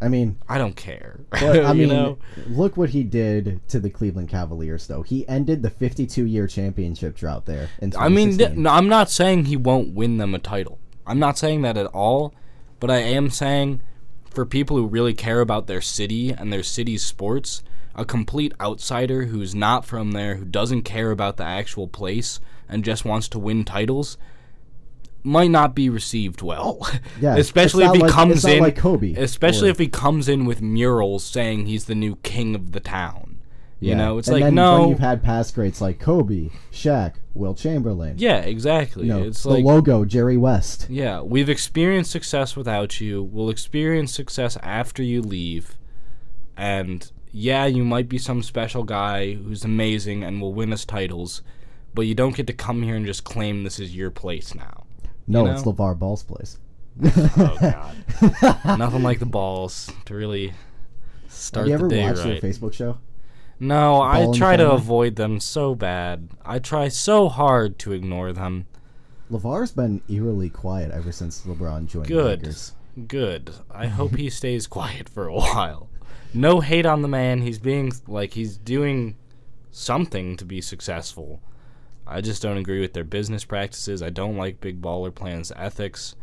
[SPEAKER 8] I mean,
[SPEAKER 9] I don't care.
[SPEAKER 8] but, [LAUGHS] I mean,
[SPEAKER 9] know?
[SPEAKER 8] look what he did to the Cleveland Cavaliers, though. He ended the 52-year championship drought there.
[SPEAKER 9] I mean, th- no, I'm not saying he won't win them a title. I'm not saying that at all, but I am saying for people who really care about their city and their city's sports, a complete outsider who's not from there, who doesn't care about the actual place and just wants to win titles, might not be received well. [LAUGHS]
[SPEAKER 8] Yeah,
[SPEAKER 9] especially if he
[SPEAKER 8] like-
[SPEAKER 9] comes in,
[SPEAKER 8] like Kobe,
[SPEAKER 9] especially
[SPEAKER 8] or-
[SPEAKER 9] if he comes in with murals saying he's the new king of the town. You
[SPEAKER 8] Yeah.
[SPEAKER 9] know, it's
[SPEAKER 8] and
[SPEAKER 9] like
[SPEAKER 8] then
[SPEAKER 9] no,
[SPEAKER 8] when you've had past greats like Kobe, Shaq, Wilt Chamberlain.
[SPEAKER 9] yeah, exactly.
[SPEAKER 8] You know,
[SPEAKER 9] it's
[SPEAKER 8] the
[SPEAKER 9] like
[SPEAKER 8] logo, Jerry West.
[SPEAKER 9] yeah, we've experienced success without you. We'll experience success after you leave. And yeah, you might be some special guy who's amazing and will win us titles, but you don't get to come here and just claim this is your place now.
[SPEAKER 8] No,
[SPEAKER 9] You
[SPEAKER 8] it's? LeVar Ball's place.
[SPEAKER 9] Oh god. [LAUGHS] Nothing like the balls to really start
[SPEAKER 8] Have you ever
[SPEAKER 9] the
[SPEAKER 8] watched
[SPEAKER 9] right.
[SPEAKER 8] their Facebook show?
[SPEAKER 9] No, I
[SPEAKER 8] Ball and
[SPEAKER 9] try to avoid them so bad. I try so hard to ignore them.
[SPEAKER 8] LeVar's been eerily quiet ever since LeBron joined the
[SPEAKER 9] Good. Good. I hope he stays quiet for a [LAUGHS] while. No hate on the man. He's being like he's doing something to be successful. I just don't agree with their business practices. I don't like big baller plans ethics.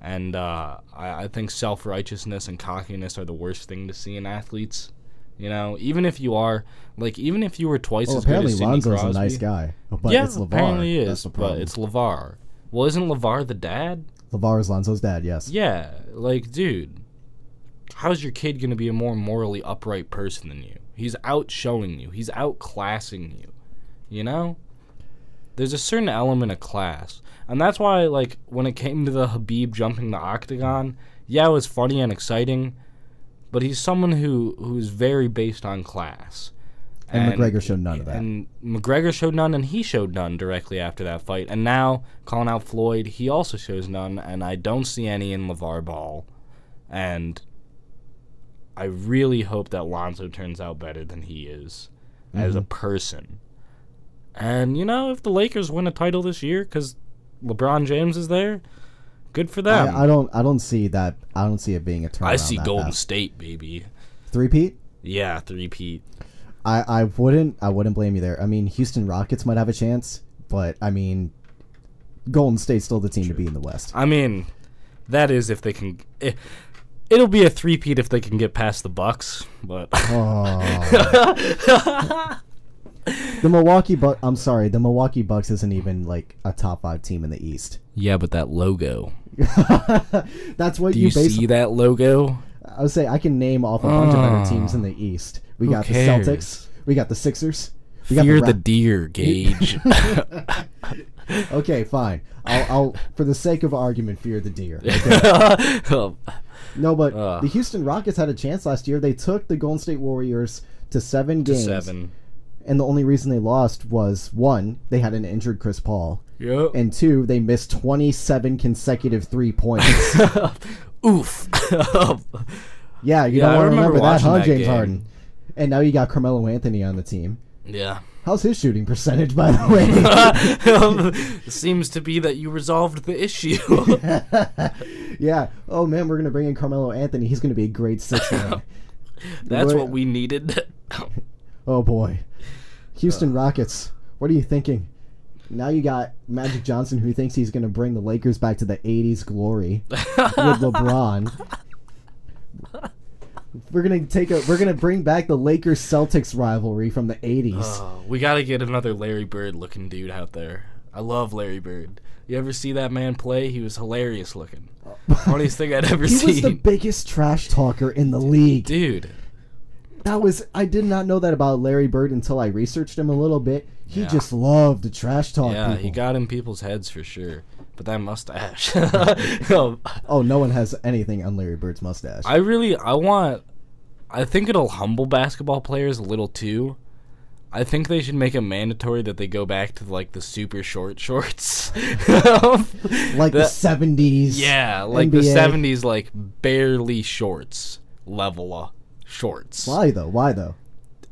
[SPEAKER 9] And uh, I, I think self righteousness and cockiness are the worst thing to see in athletes. You know, even if you are like, even if you were twice
[SPEAKER 8] Well,
[SPEAKER 9] as good
[SPEAKER 8] apparently
[SPEAKER 9] as Sidney
[SPEAKER 8] Lonzo's
[SPEAKER 9] Crosby,
[SPEAKER 8] a nice guy, but
[SPEAKER 9] yeah,
[SPEAKER 8] it's LeVar.
[SPEAKER 9] apparently he is, but it's Levar. Well, isn't Levar the dad?
[SPEAKER 8] LeVar is Lonzo's dad. Yes.
[SPEAKER 9] Yeah, like, dude, how's your kid gonna be a more morally upright person than you? He's outshowing you. He's outclassing you. You know? There's a certain element of class. And that's why, like, when it came to the Habib jumping the octagon, yeah, it was funny and exciting, but he's someone who who's very based on class.
[SPEAKER 8] And McGregor showed none of that.
[SPEAKER 9] And McGregor showed none, and he showed none directly after that fight. And now, calling out Floyd, he also shows none, and I don't see any in LeVar Ball. And I really hope that Lonzo turns out better than he is as
[SPEAKER 8] Mm-hmm.
[SPEAKER 9] a person. And, you know, if the Lakers win a title this year because LeBron James is there, good for them.
[SPEAKER 8] I, I don't. I don't see that. I don't see it being a turnaround.
[SPEAKER 9] I see Golden
[SPEAKER 8] fast.
[SPEAKER 9] State, baby.
[SPEAKER 8] Three Pete.
[SPEAKER 9] Yeah, three-peat.
[SPEAKER 8] I, I wouldn't I wouldn't blame you there. I mean, Houston Rockets might have a chance, but I mean, Golden State's still the team to be in the West.
[SPEAKER 9] I mean, that is if they can. If, It'll be a three-peat if they can get past the Bucks, but
[SPEAKER 8] Oh. [LAUGHS] the Milwaukee Buck. I'm sorry, the Milwaukee Bucks isn't even like a top five team in the East.
[SPEAKER 9] yeah, but that logo. [LAUGHS]
[SPEAKER 8] That's what
[SPEAKER 9] Do
[SPEAKER 8] you,
[SPEAKER 9] you see that logo?
[SPEAKER 8] I would say I can name off a bunch of other ah, teams in the East. We
[SPEAKER 9] Who
[SPEAKER 8] got
[SPEAKER 9] cares?
[SPEAKER 8] the Celtics. We got the Sixers. We got
[SPEAKER 9] Fear
[SPEAKER 8] the
[SPEAKER 9] the
[SPEAKER 8] Ra-
[SPEAKER 9] deer, Gage. [LAUGHS] [LAUGHS]
[SPEAKER 8] Okay, fine. I'll, I'll, for the sake of argument, fear the deer. [LAUGHS]
[SPEAKER 9] Oh,
[SPEAKER 8] No, but
[SPEAKER 9] Ugh.
[SPEAKER 8] the Houston Rockets had a chance last year. They took the Golden State Warriors to seven games,
[SPEAKER 9] Seven.
[SPEAKER 8] and the only reason they lost was one, they had an injured Chris Paul,
[SPEAKER 9] Yep.
[SPEAKER 8] and two, they missed twenty-seven consecutive three points. [LAUGHS]
[SPEAKER 9] Oof.
[SPEAKER 8] yeah, you
[SPEAKER 9] Yeah,
[SPEAKER 8] don't want to
[SPEAKER 9] remember
[SPEAKER 8] remember that, huh,
[SPEAKER 9] that
[SPEAKER 8] James
[SPEAKER 9] game.
[SPEAKER 8] Harden? And now you got Carmelo Anthony on the team.
[SPEAKER 9] yeah.
[SPEAKER 8] How's his shooting percentage, by the way? [LAUGHS]
[SPEAKER 9] Seems to be that you resolved the issue. [LAUGHS]
[SPEAKER 8] yeah. Oh man, we're gonna bring in Carmelo Anthony. He's gonna be a great six man. [LAUGHS]
[SPEAKER 9] That's what we needed.
[SPEAKER 8] Oh boy, Houston Rockets. What are you thinking? Now you got Magic Johnson, who thinks he's gonna bring the Lakers back to the '80s glory with LeBron. We're gonna take a. We're gonna bring back the Lakers Celtics rivalry from the '80s.
[SPEAKER 9] Oh, we gotta get another Larry Bird looking dude out there. I love Larry Bird. You ever see that man play? He was hilarious looking. Funniest thing I'd ever [LAUGHS]
[SPEAKER 8] he
[SPEAKER 9] seen.
[SPEAKER 8] was the biggest trash talker in the league.
[SPEAKER 9] dude.
[SPEAKER 8] That was I did not know that about Larry Bird until I researched him a little bit. He
[SPEAKER 9] Yeah.
[SPEAKER 8] just loved to trash talk
[SPEAKER 9] Yeah,
[SPEAKER 8] people.
[SPEAKER 9] he got in people's heads for sure. But that mustache. Um, [LAUGHS]
[SPEAKER 8] oh, no one has anything on Larry Bird's mustache.
[SPEAKER 9] I really, I want. I think it'll humble basketball players a little too. I think they should make it mandatory that they go back to like the super short shorts. [LAUGHS]
[SPEAKER 8] like the seventies.
[SPEAKER 9] yeah, like the '70s, like barely shorts level uh, shorts.
[SPEAKER 8] Why though? Why though?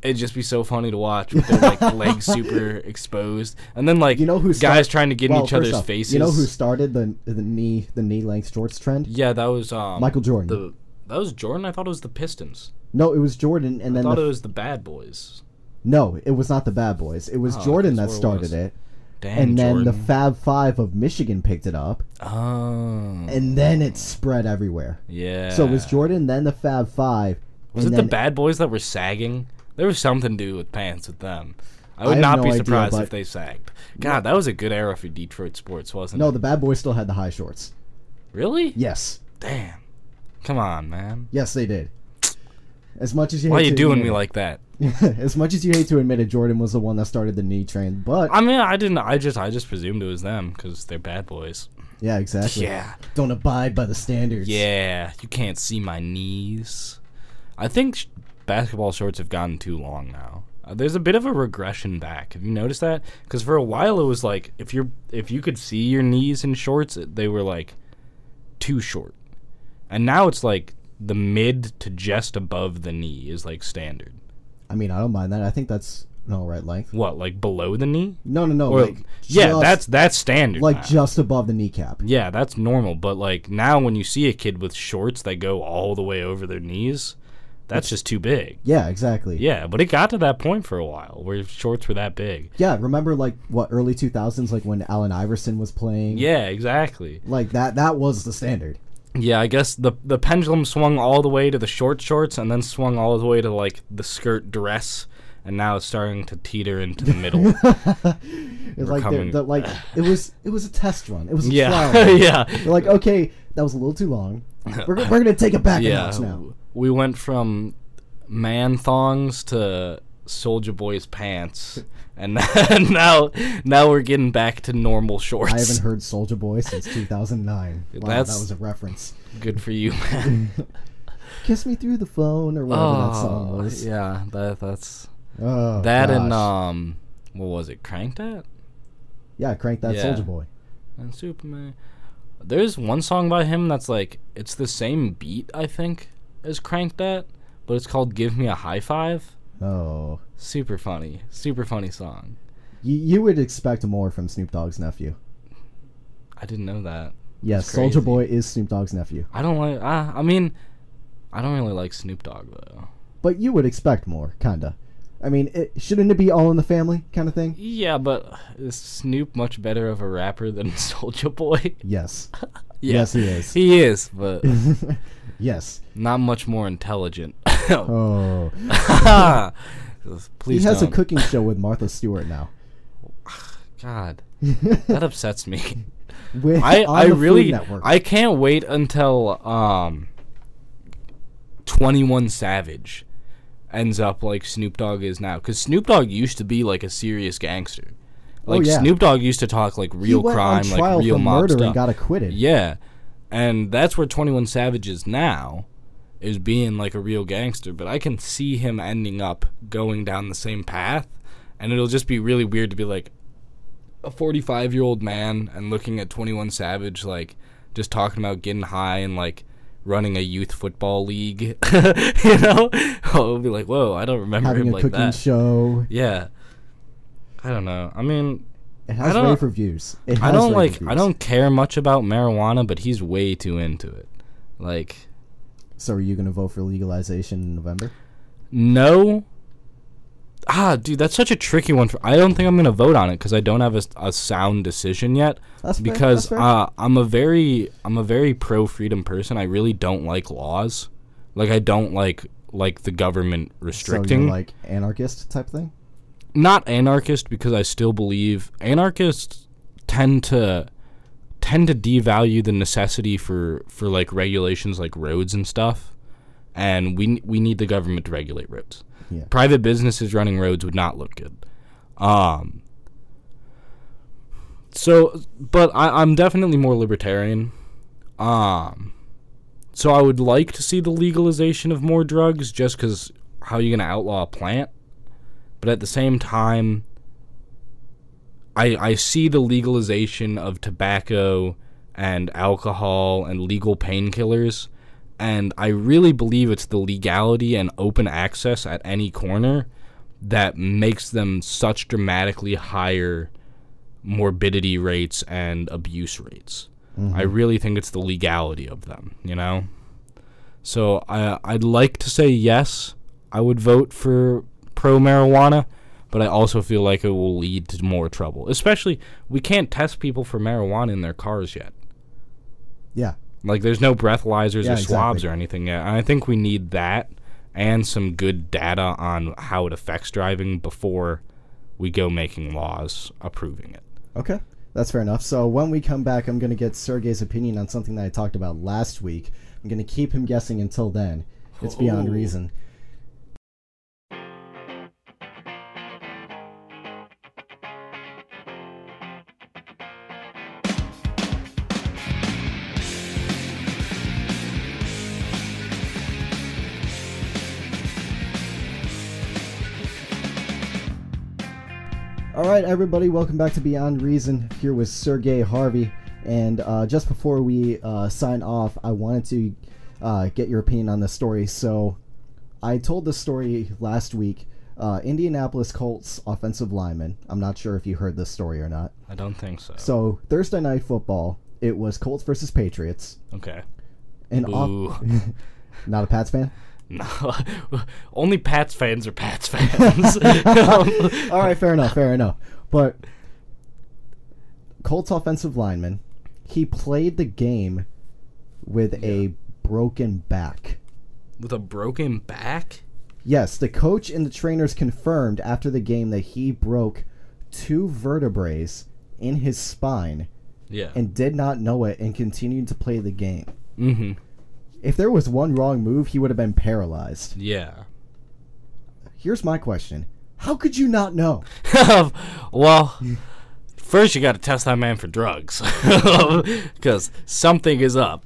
[SPEAKER 9] It'd just be so funny to watch with their like [LAUGHS] legs super exposed, and then like
[SPEAKER 8] You know who
[SPEAKER 9] guys
[SPEAKER 8] start-
[SPEAKER 9] trying to get
[SPEAKER 8] well,
[SPEAKER 9] in each other's
[SPEAKER 8] off,
[SPEAKER 9] faces.
[SPEAKER 8] You know who started the the knee the knee length shorts trend?
[SPEAKER 9] Yeah, that was um,
[SPEAKER 8] Michael Jordan.
[SPEAKER 9] The that was Jordan. I thought it was the Pistons.
[SPEAKER 8] No, it was Jordan, and
[SPEAKER 9] I
[SPEAKER 8] then
[SPEAKER 9] thought
[SPEAKER 8] the,
[SPEAKER 9] it was the Bad Boys.
[SPEAKER 8] no, it was not the Bad Boys. It was
[SPEAKER 9] Oh,
[SPEAKER 8] Jordan that
[SPEAKER 9] it
[SPEAKER 8] started it, and then the Fab Five of Michigan picked it up,
[SPEAKER 9] oh,
[SPEAKER 8] and then it spread everywhere.
[SPEAKER 9] yeah.
[SPEAKER 8] So it was Jordan, then the Fab Five.
[SPEAKER 9] Was it the Bad Boys that were sagging? There was something to do with pants with them. I
[SPEAKER 8] I
[SPEAKER 9] would
[SPEAKER 8] have
[SPEAKER 9] not
[SPEAKER 8] no
[SPEAKER 9] be surprised
[SPEAKER 8] but-
[SPEAKER 9] if they sagged. God, that was a good era for Detroit sports, wasn't
[SPEAKER 8] No,
[SPEAKER 9] it?
[SPEAKER 8] No, the Bad Boys still had the high shorts.
[SPEAKER 9] really?
[SPEAKER 8] Yes,
[SPEAKER 9] Damn. Come on, man.
[SPEAKER 8] yes, they did. As much as you
[SPEAKER 9] Why are you doing
[SPEAKER 8] admit
[SPEAKER 9] me like that? [LAUGHS]
[SPEAKER 8] as much as you hate to admit it, Jordan was the one that started the knee trend. But
[SPEAKER 9] I mean, I didn't. I just, I just presumed it was them because they're bad boys.
[SPEAKER 8] yeah, exactly.
[SPEAKER 9] Yeah.
[SPEAKER 8] Don't abide by the standards.
[SPEAKER 9] Yeah, you can't see my knees. I think basketball shorts have gotten too long now. Uh, there's a bit of a regression back. Have you noticed that? Because for a while it was like if you're if you could see your knees in shorts, they were like too short, and now it's like the mid to just above the knee is like standard.
[SPEAKER 8] I mean, I don't mind that. I think that's all right length.
[SPEAKER 9] What like below the knee?
[SPEAKER 8] No, no, no.
[SPEAKER 9] Or
[SPEAKER 8] like
[SPEAKER 9] yeah,
[SPEAKER 8] just-
[SPEAKER 9] that's that's standard.
[SPEAKER 8] like
[SPEAKER 9] now.
[SPEAKER 8] just above the kneecap.
[SPEAKER 9] Yeah, that's normal. But like now, when you see a kid with shorts that go all the way over their knees, that's just too big.
[SPEAKER 8] Yeah, exactly.
[SPEAKER 9] Yeah, but it got to that point for a while where shorts were that big.
[SPEAKER 8] Yeah, remember like what early 2000s like when Allen Iverson was playing?
[SPEAKER 9] Yeah, exactly.
[SPEAKER 8] Like that that was the standard.
[SPEAKER 9] Yeah, I guess the the pendulum swung all the way to the short shorts and then swung all the way to like the skirt dress, and now it's starting to teeter into the middle. [LAUGHS]
[SPEAKER 8] It's like
[SPEAKER 9] coming-
[SPEAKER 8] the, like it was it was a test run. It was a
[SPEAKER 9] yeah,
[SPEAKER 8] trial. [LAUGHS] run.
[SPEAKER 9] yeah,
[SPEAKER 8] They're like, "Okay, that was a little too long. We're, [LAUGHS] we're going to take it back a
[SPEAKER 9] yeah.
[SPEAKER 8] notch now."
[SPEAKER 9] We went from man thongs to Soulja Boy's pants, [LAUGHS] and [LAUGHS] now now we're getting back to normal shorts.
[SPEAKER 8] I haven't heard Soulja Boy since 2009. [LAUGHS] Wow, that was a reference.
[SPEAKER 9] Good for you, man.
[SPEAKER 8] Kiss me through the phone or whatever that song
[SPEAKER 9] Oh,
[SPEAKER 8] was.
[SPEAKER 9] yeah, that that's
[SPEAKER 8] Oh,
[SPEAKER 9] that and um, what was it? Crank That
[SPEAKER 8] yeah, crank that
[SPEAKER 9] yeah.
[SPEAKER 8] Soulja Boy.
[SPEAKER 9] and Superman. There's one song by him that's like it's the same beat I think as Crank That, but it's called "Give Me a High Five.
[SPEAKER 8] Oh,
[SPEAKER 9] Super funny, super funny song.
[SPEAKER 8] you, you would expect more from Snoop Dogg's nephew.
[SPEAKER 9] I didn't know that.
[SPEAKER 8] Yes,
[SPEAKER 9] Soulja.
[SPEAKER 8] Boy is Snoop Dogg's nephew,
[SPEAKER 9] I don't like. I, I mean, I don't really like Snoop Dogg though.
[SPEAKER 8] but you would expect more, kinda. I mean, it, shouldn't it be all in the family kind of thing?
[SPEAKER 9] Yeah, but is Snoop much better of a rapper than [LAUGHS] Soulja Boy?
[SPEAKER 8] Yes. [LAUGHS]
[SPEAKER 9] Yeah,
[SPEAKER 8] Yes, he is.
[SPEAKER 9] He is, but [LAUGHS]
[SPEAKER 8] Yes.
[SPEAKER 9] not much more intelligent. [LAUGHS]
[SPEAKER 8] Oh. [LAUGHS]
[SPEAKER 9] Please
[SPEAKER 8] he has
[SPEAKER 9] don't.
[SPEAKER 8] a cooking show with Martha Stewart now. [SIGHS]
[SPEAKER 9] God, that upsets me.
[SPEAKER 8] With,
[SPEAKER 9] I I really I can't wait until um 21 Savage ends up like Snoop Dogg is now cuz Snoop Dogg used to be like a serious gangster. Oh, like
[SPEAKER 8] Oh, yeah.
[SPEAKER 9] Snoop Dogg used to talk like real crime, like real mob
[SPEAKER 8] murder
[SPEAKER 9] stuff.
[SPEAKER 8] and got acquitted.
[SPEAKER 9] Yeah. And that's where 21 Savage is now is being like a real gangster, but I can see him ending up going down the same path and it'll just be really weird to be like a 45 year old man and looking at 21 Savage like just talking about getting high and like running a youth football league, [LAUGHS] you know? [LAUGHS] I'll be like, "Whoa, I don't remember
[SPEAKER 8] Having
[SPEAKER 9] him
[SPEAKER 8] a
[SPEAKER 9] like
[SPEAKER 8] cooking
[SPEAKER 9] that."
[SPEAKER 8] show.
[SPEAKER 9] Yeah. I don't know. I mean,
[SPEAKER 8] It has
[SPEAKER 9] don't-
[SPEAKER 8] rave reviews. It
[SPEAKER 9] I don't like.
[SPEAKER 8] reviews.
[SPEAKER 9] I don't care much about marijuana, but he's way too into it. Like,
[SPEAKER 8] So are you going to vote for legalization in November?
[SPEAKER 9] no. Ah, dude, that's such a tricky one. For I don't think I'm gonna vote on it because I don't have a sound decision yet.
[SPEAKER 8] That's fair,
[SPEAKER 9] because
[SPEAKER 8] that's fair.
[SPEAKER 9] uh, I'm a very I'm a very pro freedom person. I really don't like laws. Like I don't like like the government
[SPEAKER 8] So
[SPEAKER 9] restricting.
[SPEAKER 8] you're like anarchist type thing?
[SPEAKER 9] Not anarchist because I still believe anarchists tend to tend to devalue the necessity for for like regulations like roads and stuff and we we need the government to regulate roads.
[SPEAKER 8] Yeah.
[SPEAKER 9] Private businesses running roads would not look good. Um so but I, I'm definitely more libertarian. Um so I would like to see the legalization of more drugs just because how are you going to outlaw a plant? But at the same time I I see the legalization of tobacco and alcohol and legal painkillers and I really believe it's the legality and open access at any corner that makes them such dramatically higher morbidity rates and abuse rates. I mm-hmm. really think it's the legality of them, you know? So I I'd like to say yes, I would vote for pro marijuana, but I also feel like it will lead to more trouble. Especially we can't test people for marijuana in their cars yet.
[SPEAKER 8] Yeah.
[SPEAKER 9] Like there's no breathalyzers
[SPEAKER 8] Yeah,
[SPEAKER 9] or swabs
[SPEAKER 8] exactly.
[SPEAKER 9] or anything yet. And I think we need that and some good data on how it affects driving before we go making laws approving it.
[SPEAKER 8] Okay. That's fair enough. So when we come back, I'm going to get Sergey's opinion on something that I talked about last week. I'm going to keep him guessing until then. It's beyond
[SPEAKER 9] Oh.
[SPEAKER 8] reason. Right, everybody, welcome back to Beyond Reason. Here with Sergey Harvey, and uh, just before we uh, sign off, I wanted to uh, get your opinion on this story. So, I told this story last week. Uh, Indianapolis Colts offensive lineman. I'm not sure if you heard this story or not.
[SPEAKER 9] I don't think so.
[SPEAKER 8] So Thursday night football, it was Colts versus Patriots.
[SPEAKER 9] okay.
[SPEAKER 8] And off- [LAUGHS] not a Pats fan.
[SPEAKER 9] No. [LAUGHS] Only Pats fans are Pats fans. [LAUGHS]
[SPEAKER 8] All right, fair enough, fair enough. But Colts offensive lineman, he played the game with a broken back.
[SPEAKER 9] With a broken back?
[SPEAKER 8] Yes, the coach and the trainers confirmed after the game that he broke two vertebrae in his spine
[SPEAKER 9] Yeah.
[SPEAKER 8] and did not know it and continued to play the game.
[SPEAKER 9] mm-hmm.
[SPEAKER 8] If there was one wrong move, he would have been paralyzed.
[SPEAKER 9] Yeah.
[SPEAKER 8] Here's my question. How could you not know? [LAUGHS]
[SPEAKER 9] well, first you got to test that man for drugs, [LAUGHS] because something is up.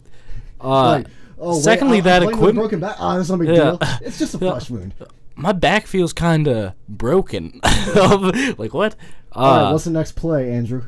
[SPEAKER 9] Uh,
[SPEAKER 8] Like, oh, wait,
[SPEAKER 9] secondly,
[SPEAKER 8] I'm
[SPEAKER 9] that
[SPEAKER 8] playing with a
[SPEAKER 9] equipment.
[SPEAKER 8] broken back. Oh, that's no big
[SPEAKER 9] Yeah.
[SPEAKER 8] deal. It's just a [LAUGHS] flesh wound.
[SPEAKER 9] My back feels kind of broken. like what? Uh,
[SPEAKER 8] All right, what's the next play, Andrew?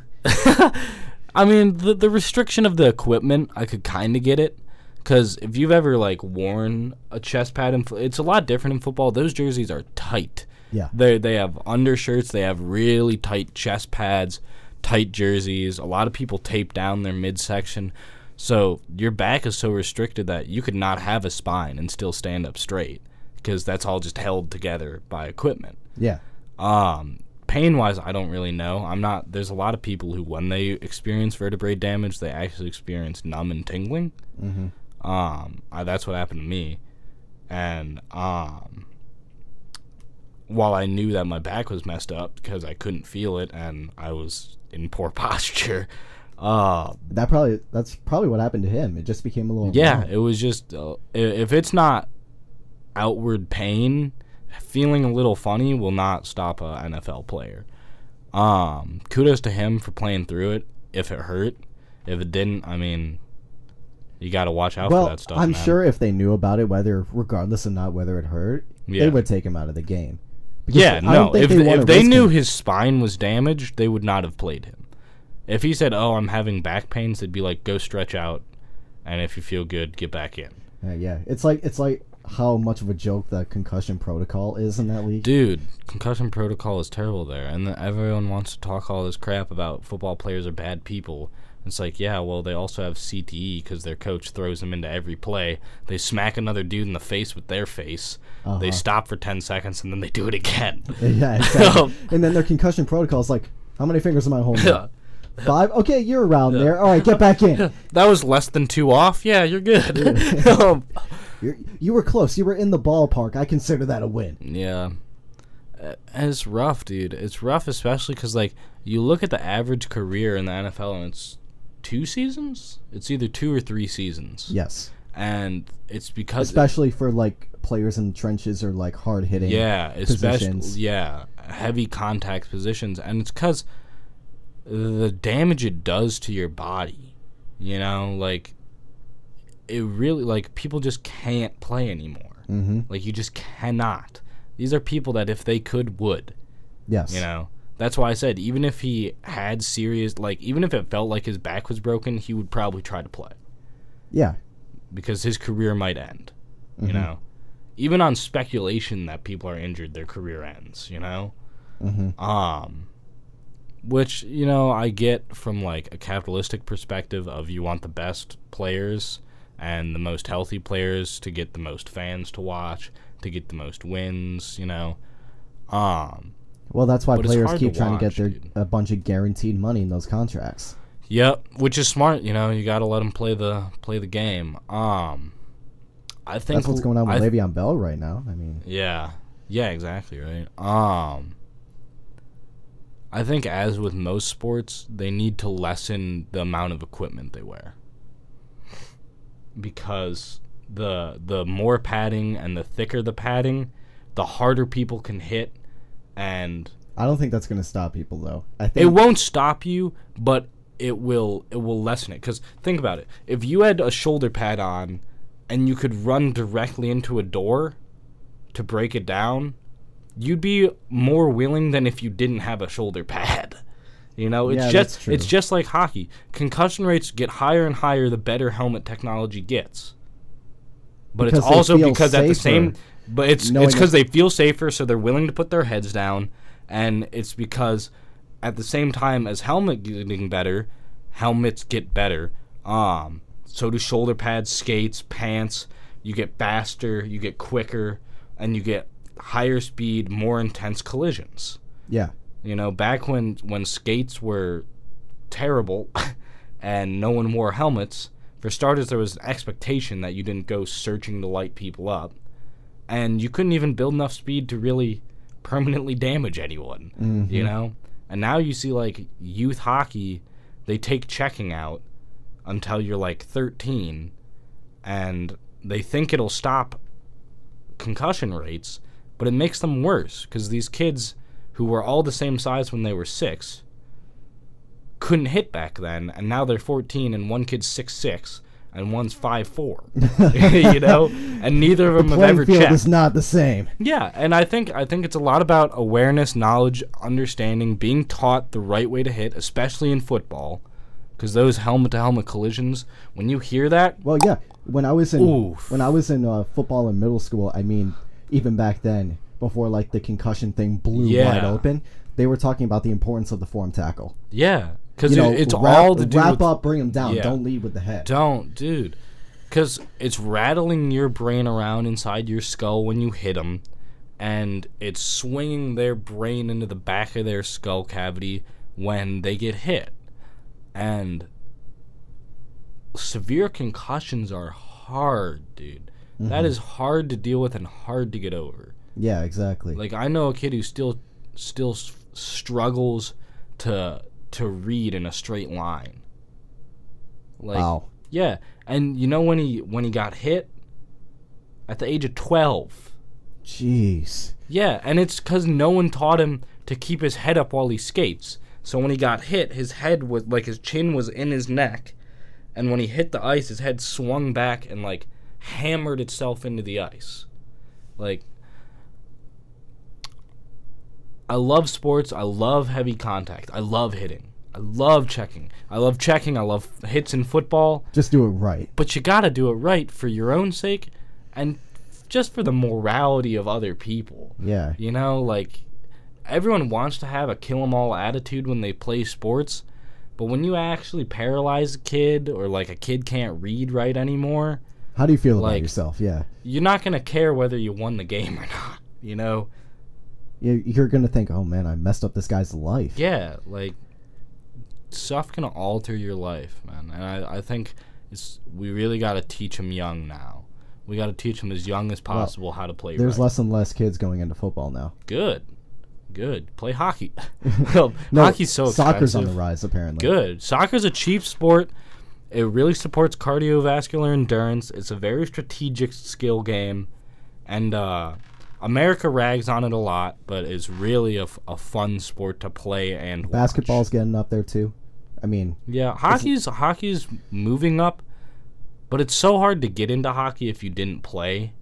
[SPEAKER 9] I mean, the the restriction of the equipment, I could kind of get it. Because if you've ever like worn a chest pad, in, it's a lot different in football. Those jerseys are tight.
[SPEAKER 8] Yeah.
[SPEAKER 9] They they have undershirts. They have really tight chest pads, tight jerseys. A lot of people tape down their midsection, so your back is so restricted that you could not have a spine and still stand up straight because that's all just held together by equipment.
[SPEAKER 8] Yeah.
[SPEAKER 9] Um, pain wise, I don't really know. I'm not. There's a lot of people who, when they experience vertebrae damage, they actually experience numb and tingling. Mm-hmm. Um, I, that's what happened to me, and um, while I knew that my back was messed up because I couldn't feel it and I was in poor [LAUGHS] posture, uh,
[SPEAKER 8] That probably that's probably what happened to him. It just became a little
[SPEAKER 9] yeah, it was just uh, if it's not outward pain, feeling a little funny will not stop a NFL player. Um, kudos to him for playing through it. If it hurt, if it didn't, I mean, you got to watch out
[SPEAKER 8] well,
[SPEAKER 9] for that stuff.
[SPEAKER 8] I'm
[SPEAKER 9] man.
[SPEAKER 8] sure if they knew about it, whether regardless of not whether it hurt,
[SPEAKER 9] Yeah.
[SPEAKER 8] they would take him out of the game. Because
[SPEAKER 9] Yeah, no. If
[SPEAKER 8] they
[SPEAKER 9] if they knew
[SPEAKER 8] him.
[SPEAKER 9] his spine was damaged, they would not have played him. If he said, "Oh, I'm having back pains," they'd be like, "Go stretch out, and if you feel good, get back in."
[SPEAKER 8] Uh, yeah, it's like it's like how much of a joke the concussion protocol is in that league.
[SPEAKER 9] Dude, concussion protocol is terrible there, and then everyone wants to talk all this crap about football players are bad people. It's like, yeah, well, they also have CTE because their coach throws them into every play. They smack another dude in the face with their face. They stop for ten seconds and then they do it again. [LAUGHS]
[SPEAKER 8] Yeah, exactly. and then their concussion protocol is like, how many fingers am I holding? up? Five. Okay, you're around there. All right, get back in. [LAUGHS]
[SPEAKER 9] that was less than two off. Yeah, you're good. [LAUGHS] Um,
[SPEAKER 8] You're, you were close. You were in the ballpark. I consider that a win.
[SPEAKER 9] Yeah. Uh, It's rough, dude. It's rough, especially because, like, you look at the average career in the NFL and it's two seasons? It's either two or three seasons.
[SPEAKER 8] Yes,
[SPEAKER 9] And it's because.
[SPEAKER 8] especially for like players in trenches or like hard hitting.
[SPEAKER 9] yeah, especially.
[SPEAKER 8] positions.
[SPEAKER 9] Yeah, heavy contact positions. And it's because the damage it does to your body. You know, like, it really, like, people just can't play anymore. Mm-hmm. Like, you just cannot. These are people that, if they could, would.
[SPEAKER 8] Yes.
[SPEAKER 9] You know, that's why I said even if he had serious, like even if it felt like his back was broken, he would probably try to play
[SPEAKER 8] Yeah.
[SPEAKER 9] because his career might end. You
[SPEAKER 8] Mm-hmm.
[SPEAKER 9] know, even on speculation that people are injured, their career ends. You know,
[SPEAKER 8] Mm-hmm.
[SPEAKER 9] um, which you know I get from like a capitalistic perspective of you want the best players and the most healthy players to get the most fans to watch, to get the most wins. You know, um.
[SPEAKER 8] Well, that's why
[SPEAKER 9] But it's
[SPEAKER 8] players
[SPEAKER 9] hard
[SPEAKER 8] keep
[SPEAKER 9] to
[SPEAKER 8] trying to get their
[SPEAKER 9] dude.
[SPEAKER 8] a bunch of guaranteed money in those contracts.
[SPEAKER 9] Yep, which is smart. You know, you got to let them play the play the game. Um, I think
[SPEAKER 8] That's what's going on with
[SPEAKER 9] I,
[SPEAKER 8] Le'Veon Bell right now. I mean,
[SPEAKER 9] Yeah, yeah, exactly right. Um, I think as with most sports, they need to lessen the amount of equipment they wear because the the more padding and the thicker the padding, the harder people can hit, and
[SPEAKER 8] I don't think that's going to stop people though. I think it
[SPEAKER 9] won't stop you, but it will it will lessen it. Because think about it: if you had a shoulder pad on, and you could run directly into a door to break it down, you'd be more willing than if you didn't have a shoulder pad. [LAUGHS] You know, it's
[SPEAKER 8] Yeah,
[SPEAKER 9] just it's just like hockey. Concussion rates get higher and higher the better helmet technology gets. But
[SPEAKER 8] Because
[SPEAKER 9] it's also because at the same
[SPEAKER 8] safer
[SPEAKER 9] but it's it's because they feel safer so they're willing to put their heads down and it's because at the same time as helmet getting better, helmets get better. Um so do shoulder pads, skates, pants. You get faster, you get quicker, and you get higher speed, more intense collisions.
[SPEAKER 8] yeah,
[SPEAKER 9] You know, back when when skates were terrible [LAUGHS] and no one wore helmets, for starters there was an expectation that you didn't go searching to light people up. And you couldn't even build enough speed to really permanently damage anyone. You mm-hmm. know? And now you see like youth hockey, they take checking out until you're like 13 and they think it'll stop concussion rates, but it makes them worse because these kids who were all the same size when they were six couldn't hit back then, and now they're 14, and one kid's six six and one's five four. [LAUGHS] you know, and neither of them have ever
[SPEAKER 8] field
[SPEAKER 9] checked.
[SPEAKER 8] is not the same.
[SPEAKER 9] Yeah, and I think I think it's a lot about awareness, knowledge, understanding, being taught the right way to hit, especially in football, because those helmet to helmet collisions. When you hear that,
[SPEAKER 8] Well, yeah. When I was in
[SPEAKER 9] Oof.
[SPEAKER 8] when I was in uh, football in middle school, I mean, even back then, before like the concussion thing blew
[SPEAKER 9] Yeah.
[SPEAKER 8] wide open, they were talking about the importance of the form tackle.
[SPEAKER 9] yeah, because
[SPEAKER 8] You know,
[SPEAKER 9] it's
[SPEAKER 8] wrap,
[SPEAKER 9] all to do
[SPEAKER 8] wrap
[SPEAKER 9] with
[SPEAKER 8] up, bring them down.
[SPEAKER 9] Yeah.
[SPEAKER 8] Don't lead with the head.
[SPEAKER 9] Don't, dude. Because it's rattling your brain around inside your skull when you hit them. and it's swinging their brain into the back of their skull cavity when they get hit. And severe concussions are hard, dude. That mm-hmm. is hard to deal with and hard to get over.
[SPEAKER 8] Yeah, exactly.
[SPEAKER 9] Like I know a kid who still still struggles to to read in a straight line. Like
[SPEAKER 8] wow.
[SPEAKER 9] yeah, and you know when he when he got hit at the age of 12.
[SPEAKER 8] Jeez.
[SPEAKER 9] Yeah, and it's cuz no one taught him to keep his head up while he skates. So when he got hit, his head was like his chin was in his neck, and when he hit the ice, his head swung back and like hammered itself into the ice. Like I love sports. I love heavy contact. I love hitting. I love checking. I love checking. I love hits in football.
[SPEAKER 8] Just do it right.
[SPEAKER 9] But you got to do it right for your own sake and just for the morality of other people.
[SPEAKER 8] Yeah.
[SPEAKER 9] You know, like everyone wants to have a kill 'em all attitude when they play sports, but when you actually paralyze a kid or like a kid can't read right anymore,
[SPEAKER 8] How do you feel about yourself? Yeah.
[SPEAKER 9] you're not going to care whether you won the game or not, you know?
[SPEAKER 8] You- You're gonna think, oh man, I messed up this guy's life.
[SPEAKER 9] Yeah, like stuff can alter your life, man. And I, I think it's we really got to teach them young now. We got to teach them as young as possible how to play
[SPEAKER 8] There's
[SPEAKER 9] right.
[SPEAKER 8] less and less kids going into football now.
[SPEAKER 9] Good, good. Play hockey. [LAUGHS] [LAUGHS] Well,
[SPEAKER 8] No,
[SPEAKER 9] Hockey's so
[SPEAKER 8] soccer's on the rise apparently.
[SPEAKER 9] Good. Soccer's a cheap sport. It really supports cardiovascular endurance. It's a very strategic skill game, and uh, America rags on it a lot, but it's really a fun sport to play and watch.
[SPEAKER 8] Basketball's getting up there too. I mean,
[SPEAKER 9] Yeah, hockey's hockey's moving up, but it's so hard to get into hockey if you didn't play,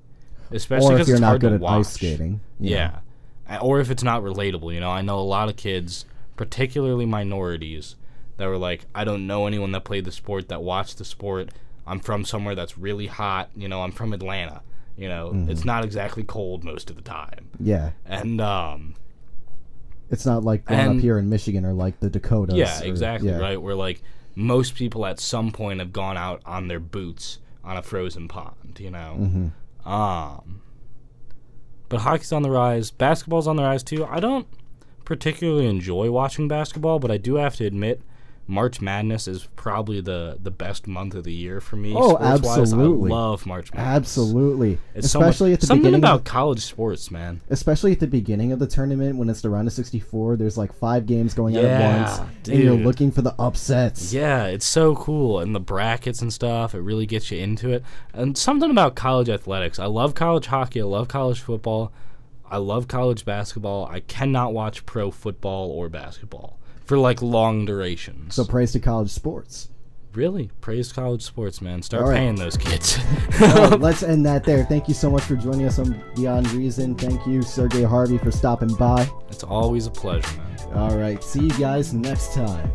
[SPEAKER 9] especially
[SPEAKER 8] if
[SPEAKER 9] because
[SPEAKER 8] you're
[SPEAKER 9] it's
[SPEAKER 8] not
[SPEAKER 9] hard
[SPEAKER 8] good
[SPEAKER 9] to
[SPEAKER 8] at
[SPEAKER 9] watch.
[SPEAKER 8] ice skating.
[SPEAKER 9] Yeah. Uh, Or if it's not relatable, you know. I know a lot of kids, particularly minorities, that were like, I don't know anyone that played the sport, that watched the sport. I'm from somewhere that's really hot, you know, I'm from Atlanta. You know,
[SPEAKER 8] Mm-hmm.
[SPEAKER 9] it's not exactly cold most of the time.
[SPEAKER 8] Yeah.
[SPEAKER 9] And um
[SPEAKER 8] It's not like growing up here in Michigan or like the Dakotas.
[SPEAKER 9] yeah,
[SPEAKER 8] or-
[SPEAKER 9] exactly,
[SPEAKER 8] yeah.
[SPEAKER 9] right? Where like most people at some point have gone out on their boots on a frozen pond, you know.
[SPEAKER 8] Mm-hmm.
[SPEAKER 9] Um, but hockey's on the rise. Basketball's on the rise too. I don't particularly enjoy watching basketball, but I do have to admit, March Madness is probably the the best month of the year for me.
[SPEAKER 8] Oh, absolutely.
[SPEAKER 9] I love March Madness.
[SPEAKER 8] Absolutely.
[SPEAKER 9] It's so much-
[SPEAKER 8] especially at the
[SPEAKER 9] something
[SPEAKER 8] beginning.
[SPEAKER 9] about
[SPEAKER 8] of,
[SPEAKER 9] college sports, man.
[SPEAKER 8] especially at the beginning of the tournament when it's the round of 64. There's like five games going on
[SPEAKER 9] Yeah,
[SPEAKER 8] at once, and you're looking for the upsets.
[SPEAKER 9] Yeah, it's so cool. And the brackets and stuff, it really gets you into it. And something about college athletics. I love college hockey. I love college football. I love college basketball. I cannot watch pro football or basketball for like long durations.
[SPEAKER 8] So praise to college sports.
[SPEAKER 9] really, praise college sports, man. Start
[SPEAKER 8] right.
[SPEAKER 9] paying those kids. [LAUGHS] [LAUGHS]
[SPEAKER 8] Well, let's end that there. Thank you so much for joining us on Beyond Reason. Thank you, Sergey Harvey, for stopping by.
[SPEAKER 9] it's always a pleasure, man.
[SPEAKER 8] All right. See you guys next time.